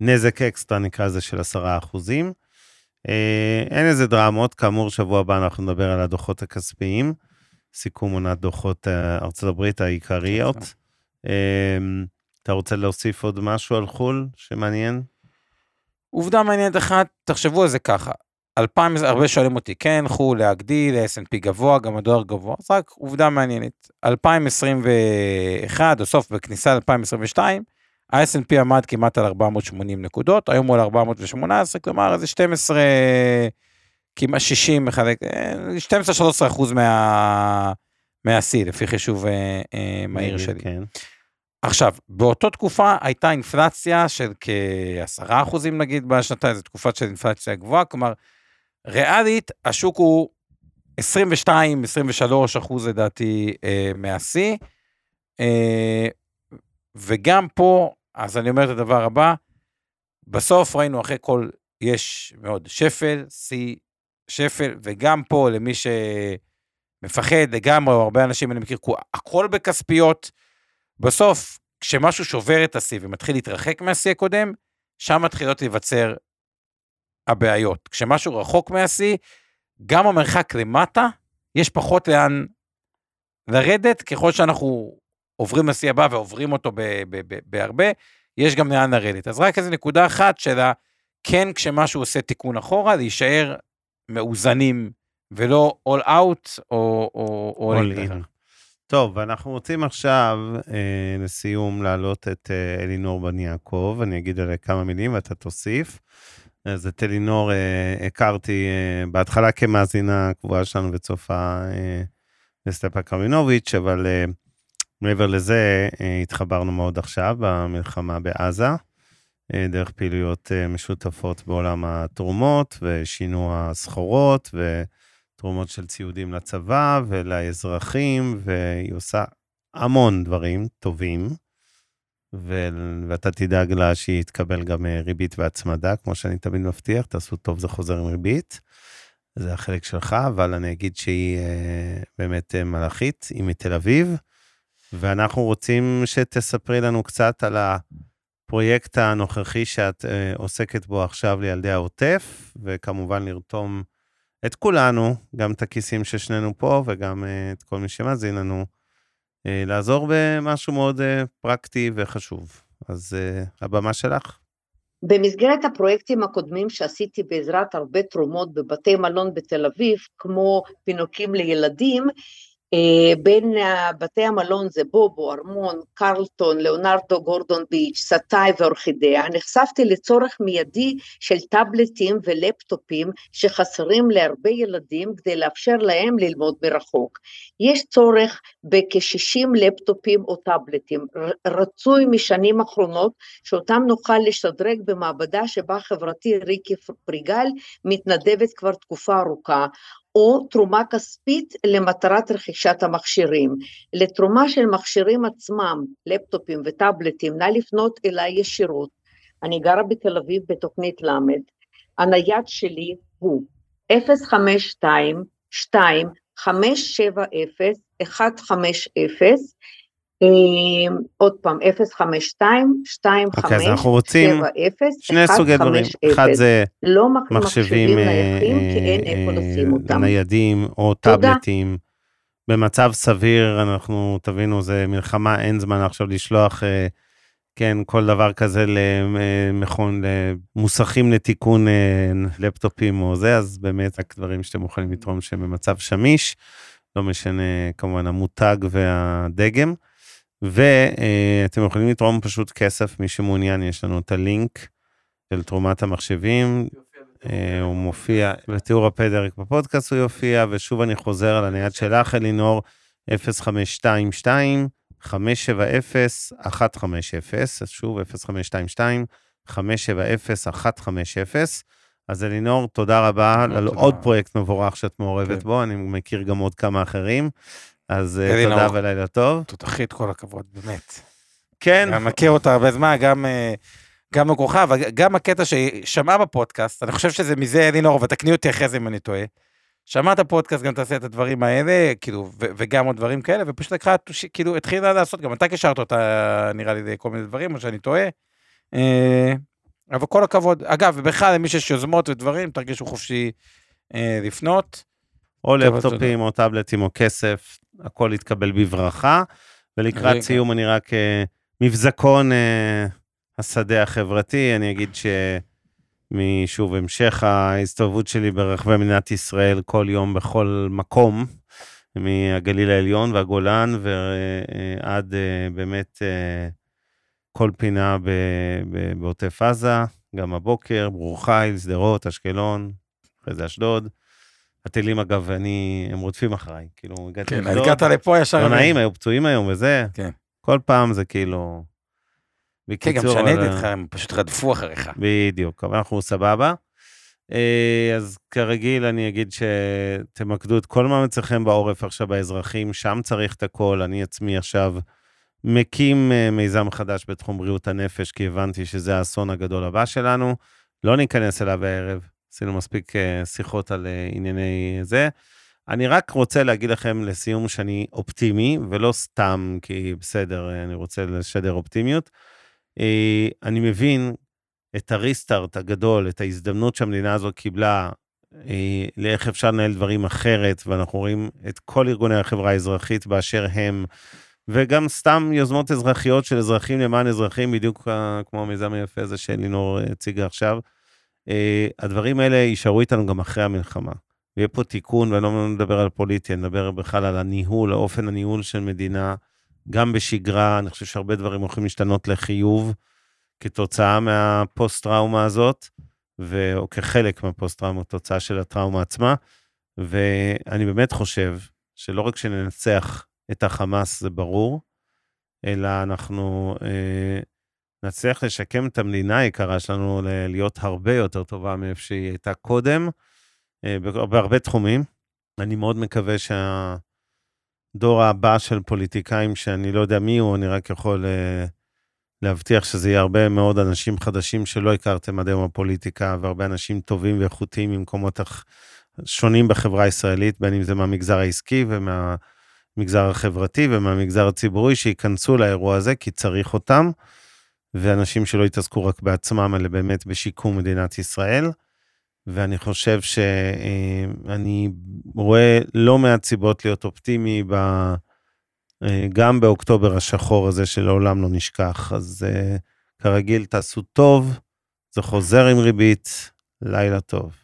בנזק אקסטרה, נקרא לזה, של 10 אחוזים. אה, אין איזה דרמות, כאמור, שבוע הבא אנחנו נדבר על הדוחות הכספיים, סיכום עונת דוחות אה, ארצות הברית העיקריות. אה, אתה רוצה להוסיף עוד משהו על חו"ל שמעניין? עובדה מעניינת אחת, תחשבו על זה ככה. 2000, הרבה שואלים אותי, כן, חו"ל להגדיל, S&P גבוה, גם הדואר גבוה, אז רק עובדה מעניינת. 2021, או סוף בכניסה ל-2022, ה-S&P עמד כמעט על 480 נקודות, היום הוא על 418, כלומר איזה 12, כמעט 60, 12-13 אחוז מה, מהשיא, לפי חישוב אה, אה, מהיר שלי. כן. עכשיו, באותה תקופה הייתה אינפלציה של כ-10 אחוזים נגיד בשנתיים, זו תקופה של אינפלציה גבוהה, כלומר, ריאלית, השוק הוא 22-23 אחוז לדעתי אה, מהשיא. אה, וגם פה, אז אני אומר את הדבר הבא, בסוף ראינו אחרי כל, יש מאוד שפל, שיא שפל, וגם פה למי שמפחד לגמרי, או הרבה אנשים אני מכיר, הכל בכספיות, בסוף, כשמשהו שובר את השיא ומתחיל להתרחק מהשיא הקודם, שם מתחילות להיווצר הבעיות. כשמשהו רחוק מהשיא, גם המרחק למטה, יש פחות לאן לרדת, ככל שאנחנו עוברים לשיא הבא ועוברים אותו בהרבה, יש גם לאן לרדת. אז רק איזה נקודה אחת של כן כשמשהו עושה תיקון אחורה, להישאר מאוזנים, ולא all out או, או all in. טוב, אנחנו רוצים עכשיו, אה, לסיום, להעלות את אה, אלינור בן יעקב. אני אגיד עליה כמה מילים ואתה תוסיף. אז את אלינור אה, הכרתי אה, בהתחלה כמאזינה קבועה שלנו וצופה אה, לסטפה קרמינוביץ', אבל אה, מעבר לזה, אה, התחברנו מאוד עכשיו במלחמה בעזה, אה, דרך פעילויות אה, משותפות בעולם התרומות ושינוע סחורות ותרומות של ציודים לצבא ולאזרחים, והיא עושה המון דברים טובים. ו... ואתה תדאג לה שהיא תקבל גם ריבית והצמדה, כמו שאני תמיד מבטיח, תעשו טוב, זה חוזר עם ריבית. זה החלק שלך, אבל אני אגיד שהיא באמת מלאכית, היא מתל אביב, ואנחנו רוצים שתספרי לנו קצת על הפרויקט הנוכחי שאת אה, עוסקת בו עכשיו לילדי העוטף, וכמובן לרתום את כולנו, גם את הכיסים של שנינו פה וגם אה, את כל מי שמאזין לנו, אה, לעזור במשהו מאוד אה, פרקטי וחשוב. אז אה, הבמה שלך. במסגרת הפרויקטים הקודמים שעשיתי בעזרת הרבה תרומות בבתי מלון בתל אביב, כמו פינוקים לילדים, בין בתי המלון זה בובו, ארמון, קרלטון, ליאונרדו, גורדון ביץ', סטאי ואורחידאה, נחשפתי לצורך מיידי של טאבלטים ולפטופים שחסרים להרבה ילדים כדי לאפשר להם ללמוד מרחוק. יש צורך בכ-60 לפטופים או טאבלטים, רצוי משנים אחרונות שאותם נוכל לשדרג במעבדה שבה חברתי ריקי פריגל מתנדבת כבר תקופה ארוכה, או תרומה כספית למטרת רכישת המכשירים. לתרומה של מכשירים עצמם, לפטופים וטאבלטים, נא לפנות אליי ישירות. אני גרה בתל אביב בתוכנית ל', הנייד שלי הוא 052 2 570 150 אמ, עוד פעם, 052 25 אוקיי, אז אנחנו רוצים שני סוגי דברים. אחד זה לא מחשבים אה, אותם. ניידים או טאבלטים. במצב סביר, אנחנו, תבינו, זה מלחמה, אין זמן עכשיו לשלוח, אה, כן, כל דבר כזה למכון, למוסכים לתיקון אה, לפטופים או זה, אז באמת רק דברים שאתם יכולים לתרום שהם במצב שמיש, לא משנה כמובן המותג והדגם. ואתם יכולים לתרום פשוט כסף, מי שמעוניין, יש לנו את הלינק של תרומת המחשבים. אה, הוא מופיע בתיאור הפרק בפודקאסט, הוא יופיע, ושוב אני חוזר על הנייד שלך, אלינור, 0522 570 150, אז שוב, 0522 570 150. אז אלינור, תודה רבה על עוד פרויקט מבורך שאת מעורבת כן. בו, אני מכיר גם עוד כמה אחרים. אז אה, תודה ולילה טוב. תותחית, כל הכבוד, באמת. כן. אני מכיר אותה הרבה זמן, גם... אה, גם אבל גם הקטע ששמעה בפודקאסט, אני חושב שזה מזה אלינור, ותקני אותי אחרי זה אם אני טועה. שמעת פודקאסט, גם תעשה את הדברים האלה, כאילו, וגם עוד דברים כאלה, ופשוט לקחה, כאילו, התחילה לעשות, גם אתה קישרת אותה, נראה לי, כל מיני דברים, או שאני טועה. אה, אבל כל הכבוד. אגב, ובכלל, למי שיש יוזמות ודברים, תרגישו חופשי לפנות. או לפטופים, או טאבלטים, או כסף, הכל יתקבל בברכה. ולקראת סיום אני רק uh, מבזקון uh, השדה החברתי, אני אגיד שמשוב המשך ההסתובבות שלי ברחבי מדינת ישראל כל יום בכל מקום, מהגליל העליון והגולן ועד uh, באמת כל פינה בעוטף עזה, גם הבוקר, ברור חיל, שדרות, אשקלון, אחרי זה אשדוד. הטילים, אגב, אני, הם רודפים אחריי, כאילו, הגעתי כן, הגעת לפה ישר. לא נעים, היו פצועים היום וזה. כן. כל פעם זה כאילו... בקיצור... כן, גם כשאני איתך, הם פשוט רדפו אחריך. בדיוק, אבל אנחנו סבבה. אה, אז כרגיל, אני אגיד שתמקדו את כל מאמציכם בעורף עכשיו באזרחים, שם צריך את הכל. אני עצמי עכשיו מקים אה, מיזם חדש בתחום בריאות הנפש, כי הבנתי שזה האסון הגדול הבא שלנו. לא ניכנס אליו הערב, עשינו מספיק אה, שיחות על אה, ענייני זה. אני רק רוצה להגיד לכם לסיום שאני אופטימי, ולא סתם כי בסדר, אה, אני רוצה לשדר אופטימיות. אני מבין את הריסטארט הגדול, את ההזדמנות שהמדינה הזאת קיבלה לאיך אפשר לנהל דברים אחרת, ואנחנו רואים את כל ארגוני החברה האזרחית באשר הם, וגם סתם יוזמות אזרחיות של אזרחים למען אזרחים, בדיוק כמו המיזם היפה הזה שלינור הציגה עכשיו. אה, הדברים האלה יישארו איתנו גם אחרי המלחמה. ויהיה פה תיקון, ואני לא מדבר על פוליטי, אני מדבר בכלל על הניהול, האופן הניהול של מדינה, גם בשגרה, אני חושב שהרבה דברים הולכים להשתנות לחיוב כתוצאה מהפוסט-טראומה הזאת, ו... או כחלק מהפוסט-טראומה, תוצאה של הטראומה עצמה. ואני באמת חושב שלא רק שננצח את החמאס, זה ברור, אלא אנחנו אה, נצליח לשקם את המדינה היקרה שלנו להיות הרבה יותר טובה מאיפה שהיא הייתה קודם, אה, בהרבה תחומים. אני מאוד מקווה שהדור הבא של פוליטיקאים, שאני לא יודע מי הוא, אני רק יכול אה, להבטיח שזה יהיה הרבה מאוד אנשים חדשים שלא הכרתם עד היום בפוליטיקה, והרבה אנשים טובים ואיכותיים ממקומות שונים בחברה הישראלית, בין אם זה מהמגזר העסקי ומהמגזר החברתי ומהמגזר הציבורי, שייכנסו לאירוע הזה, כי צריך אותם. ואנשים שלא יתעסקו רק בעצמם, אלא באמת בשיקום מדינת ישראל. ואני חושב שאני רואה לא מעט סיבות להיות אופטימי ב... גם באוקטובר השחור הזה שלעולם לא נשכח. אז כרגיל, תעשו טוב, זה חוזר עם ריבית, לילה טוב.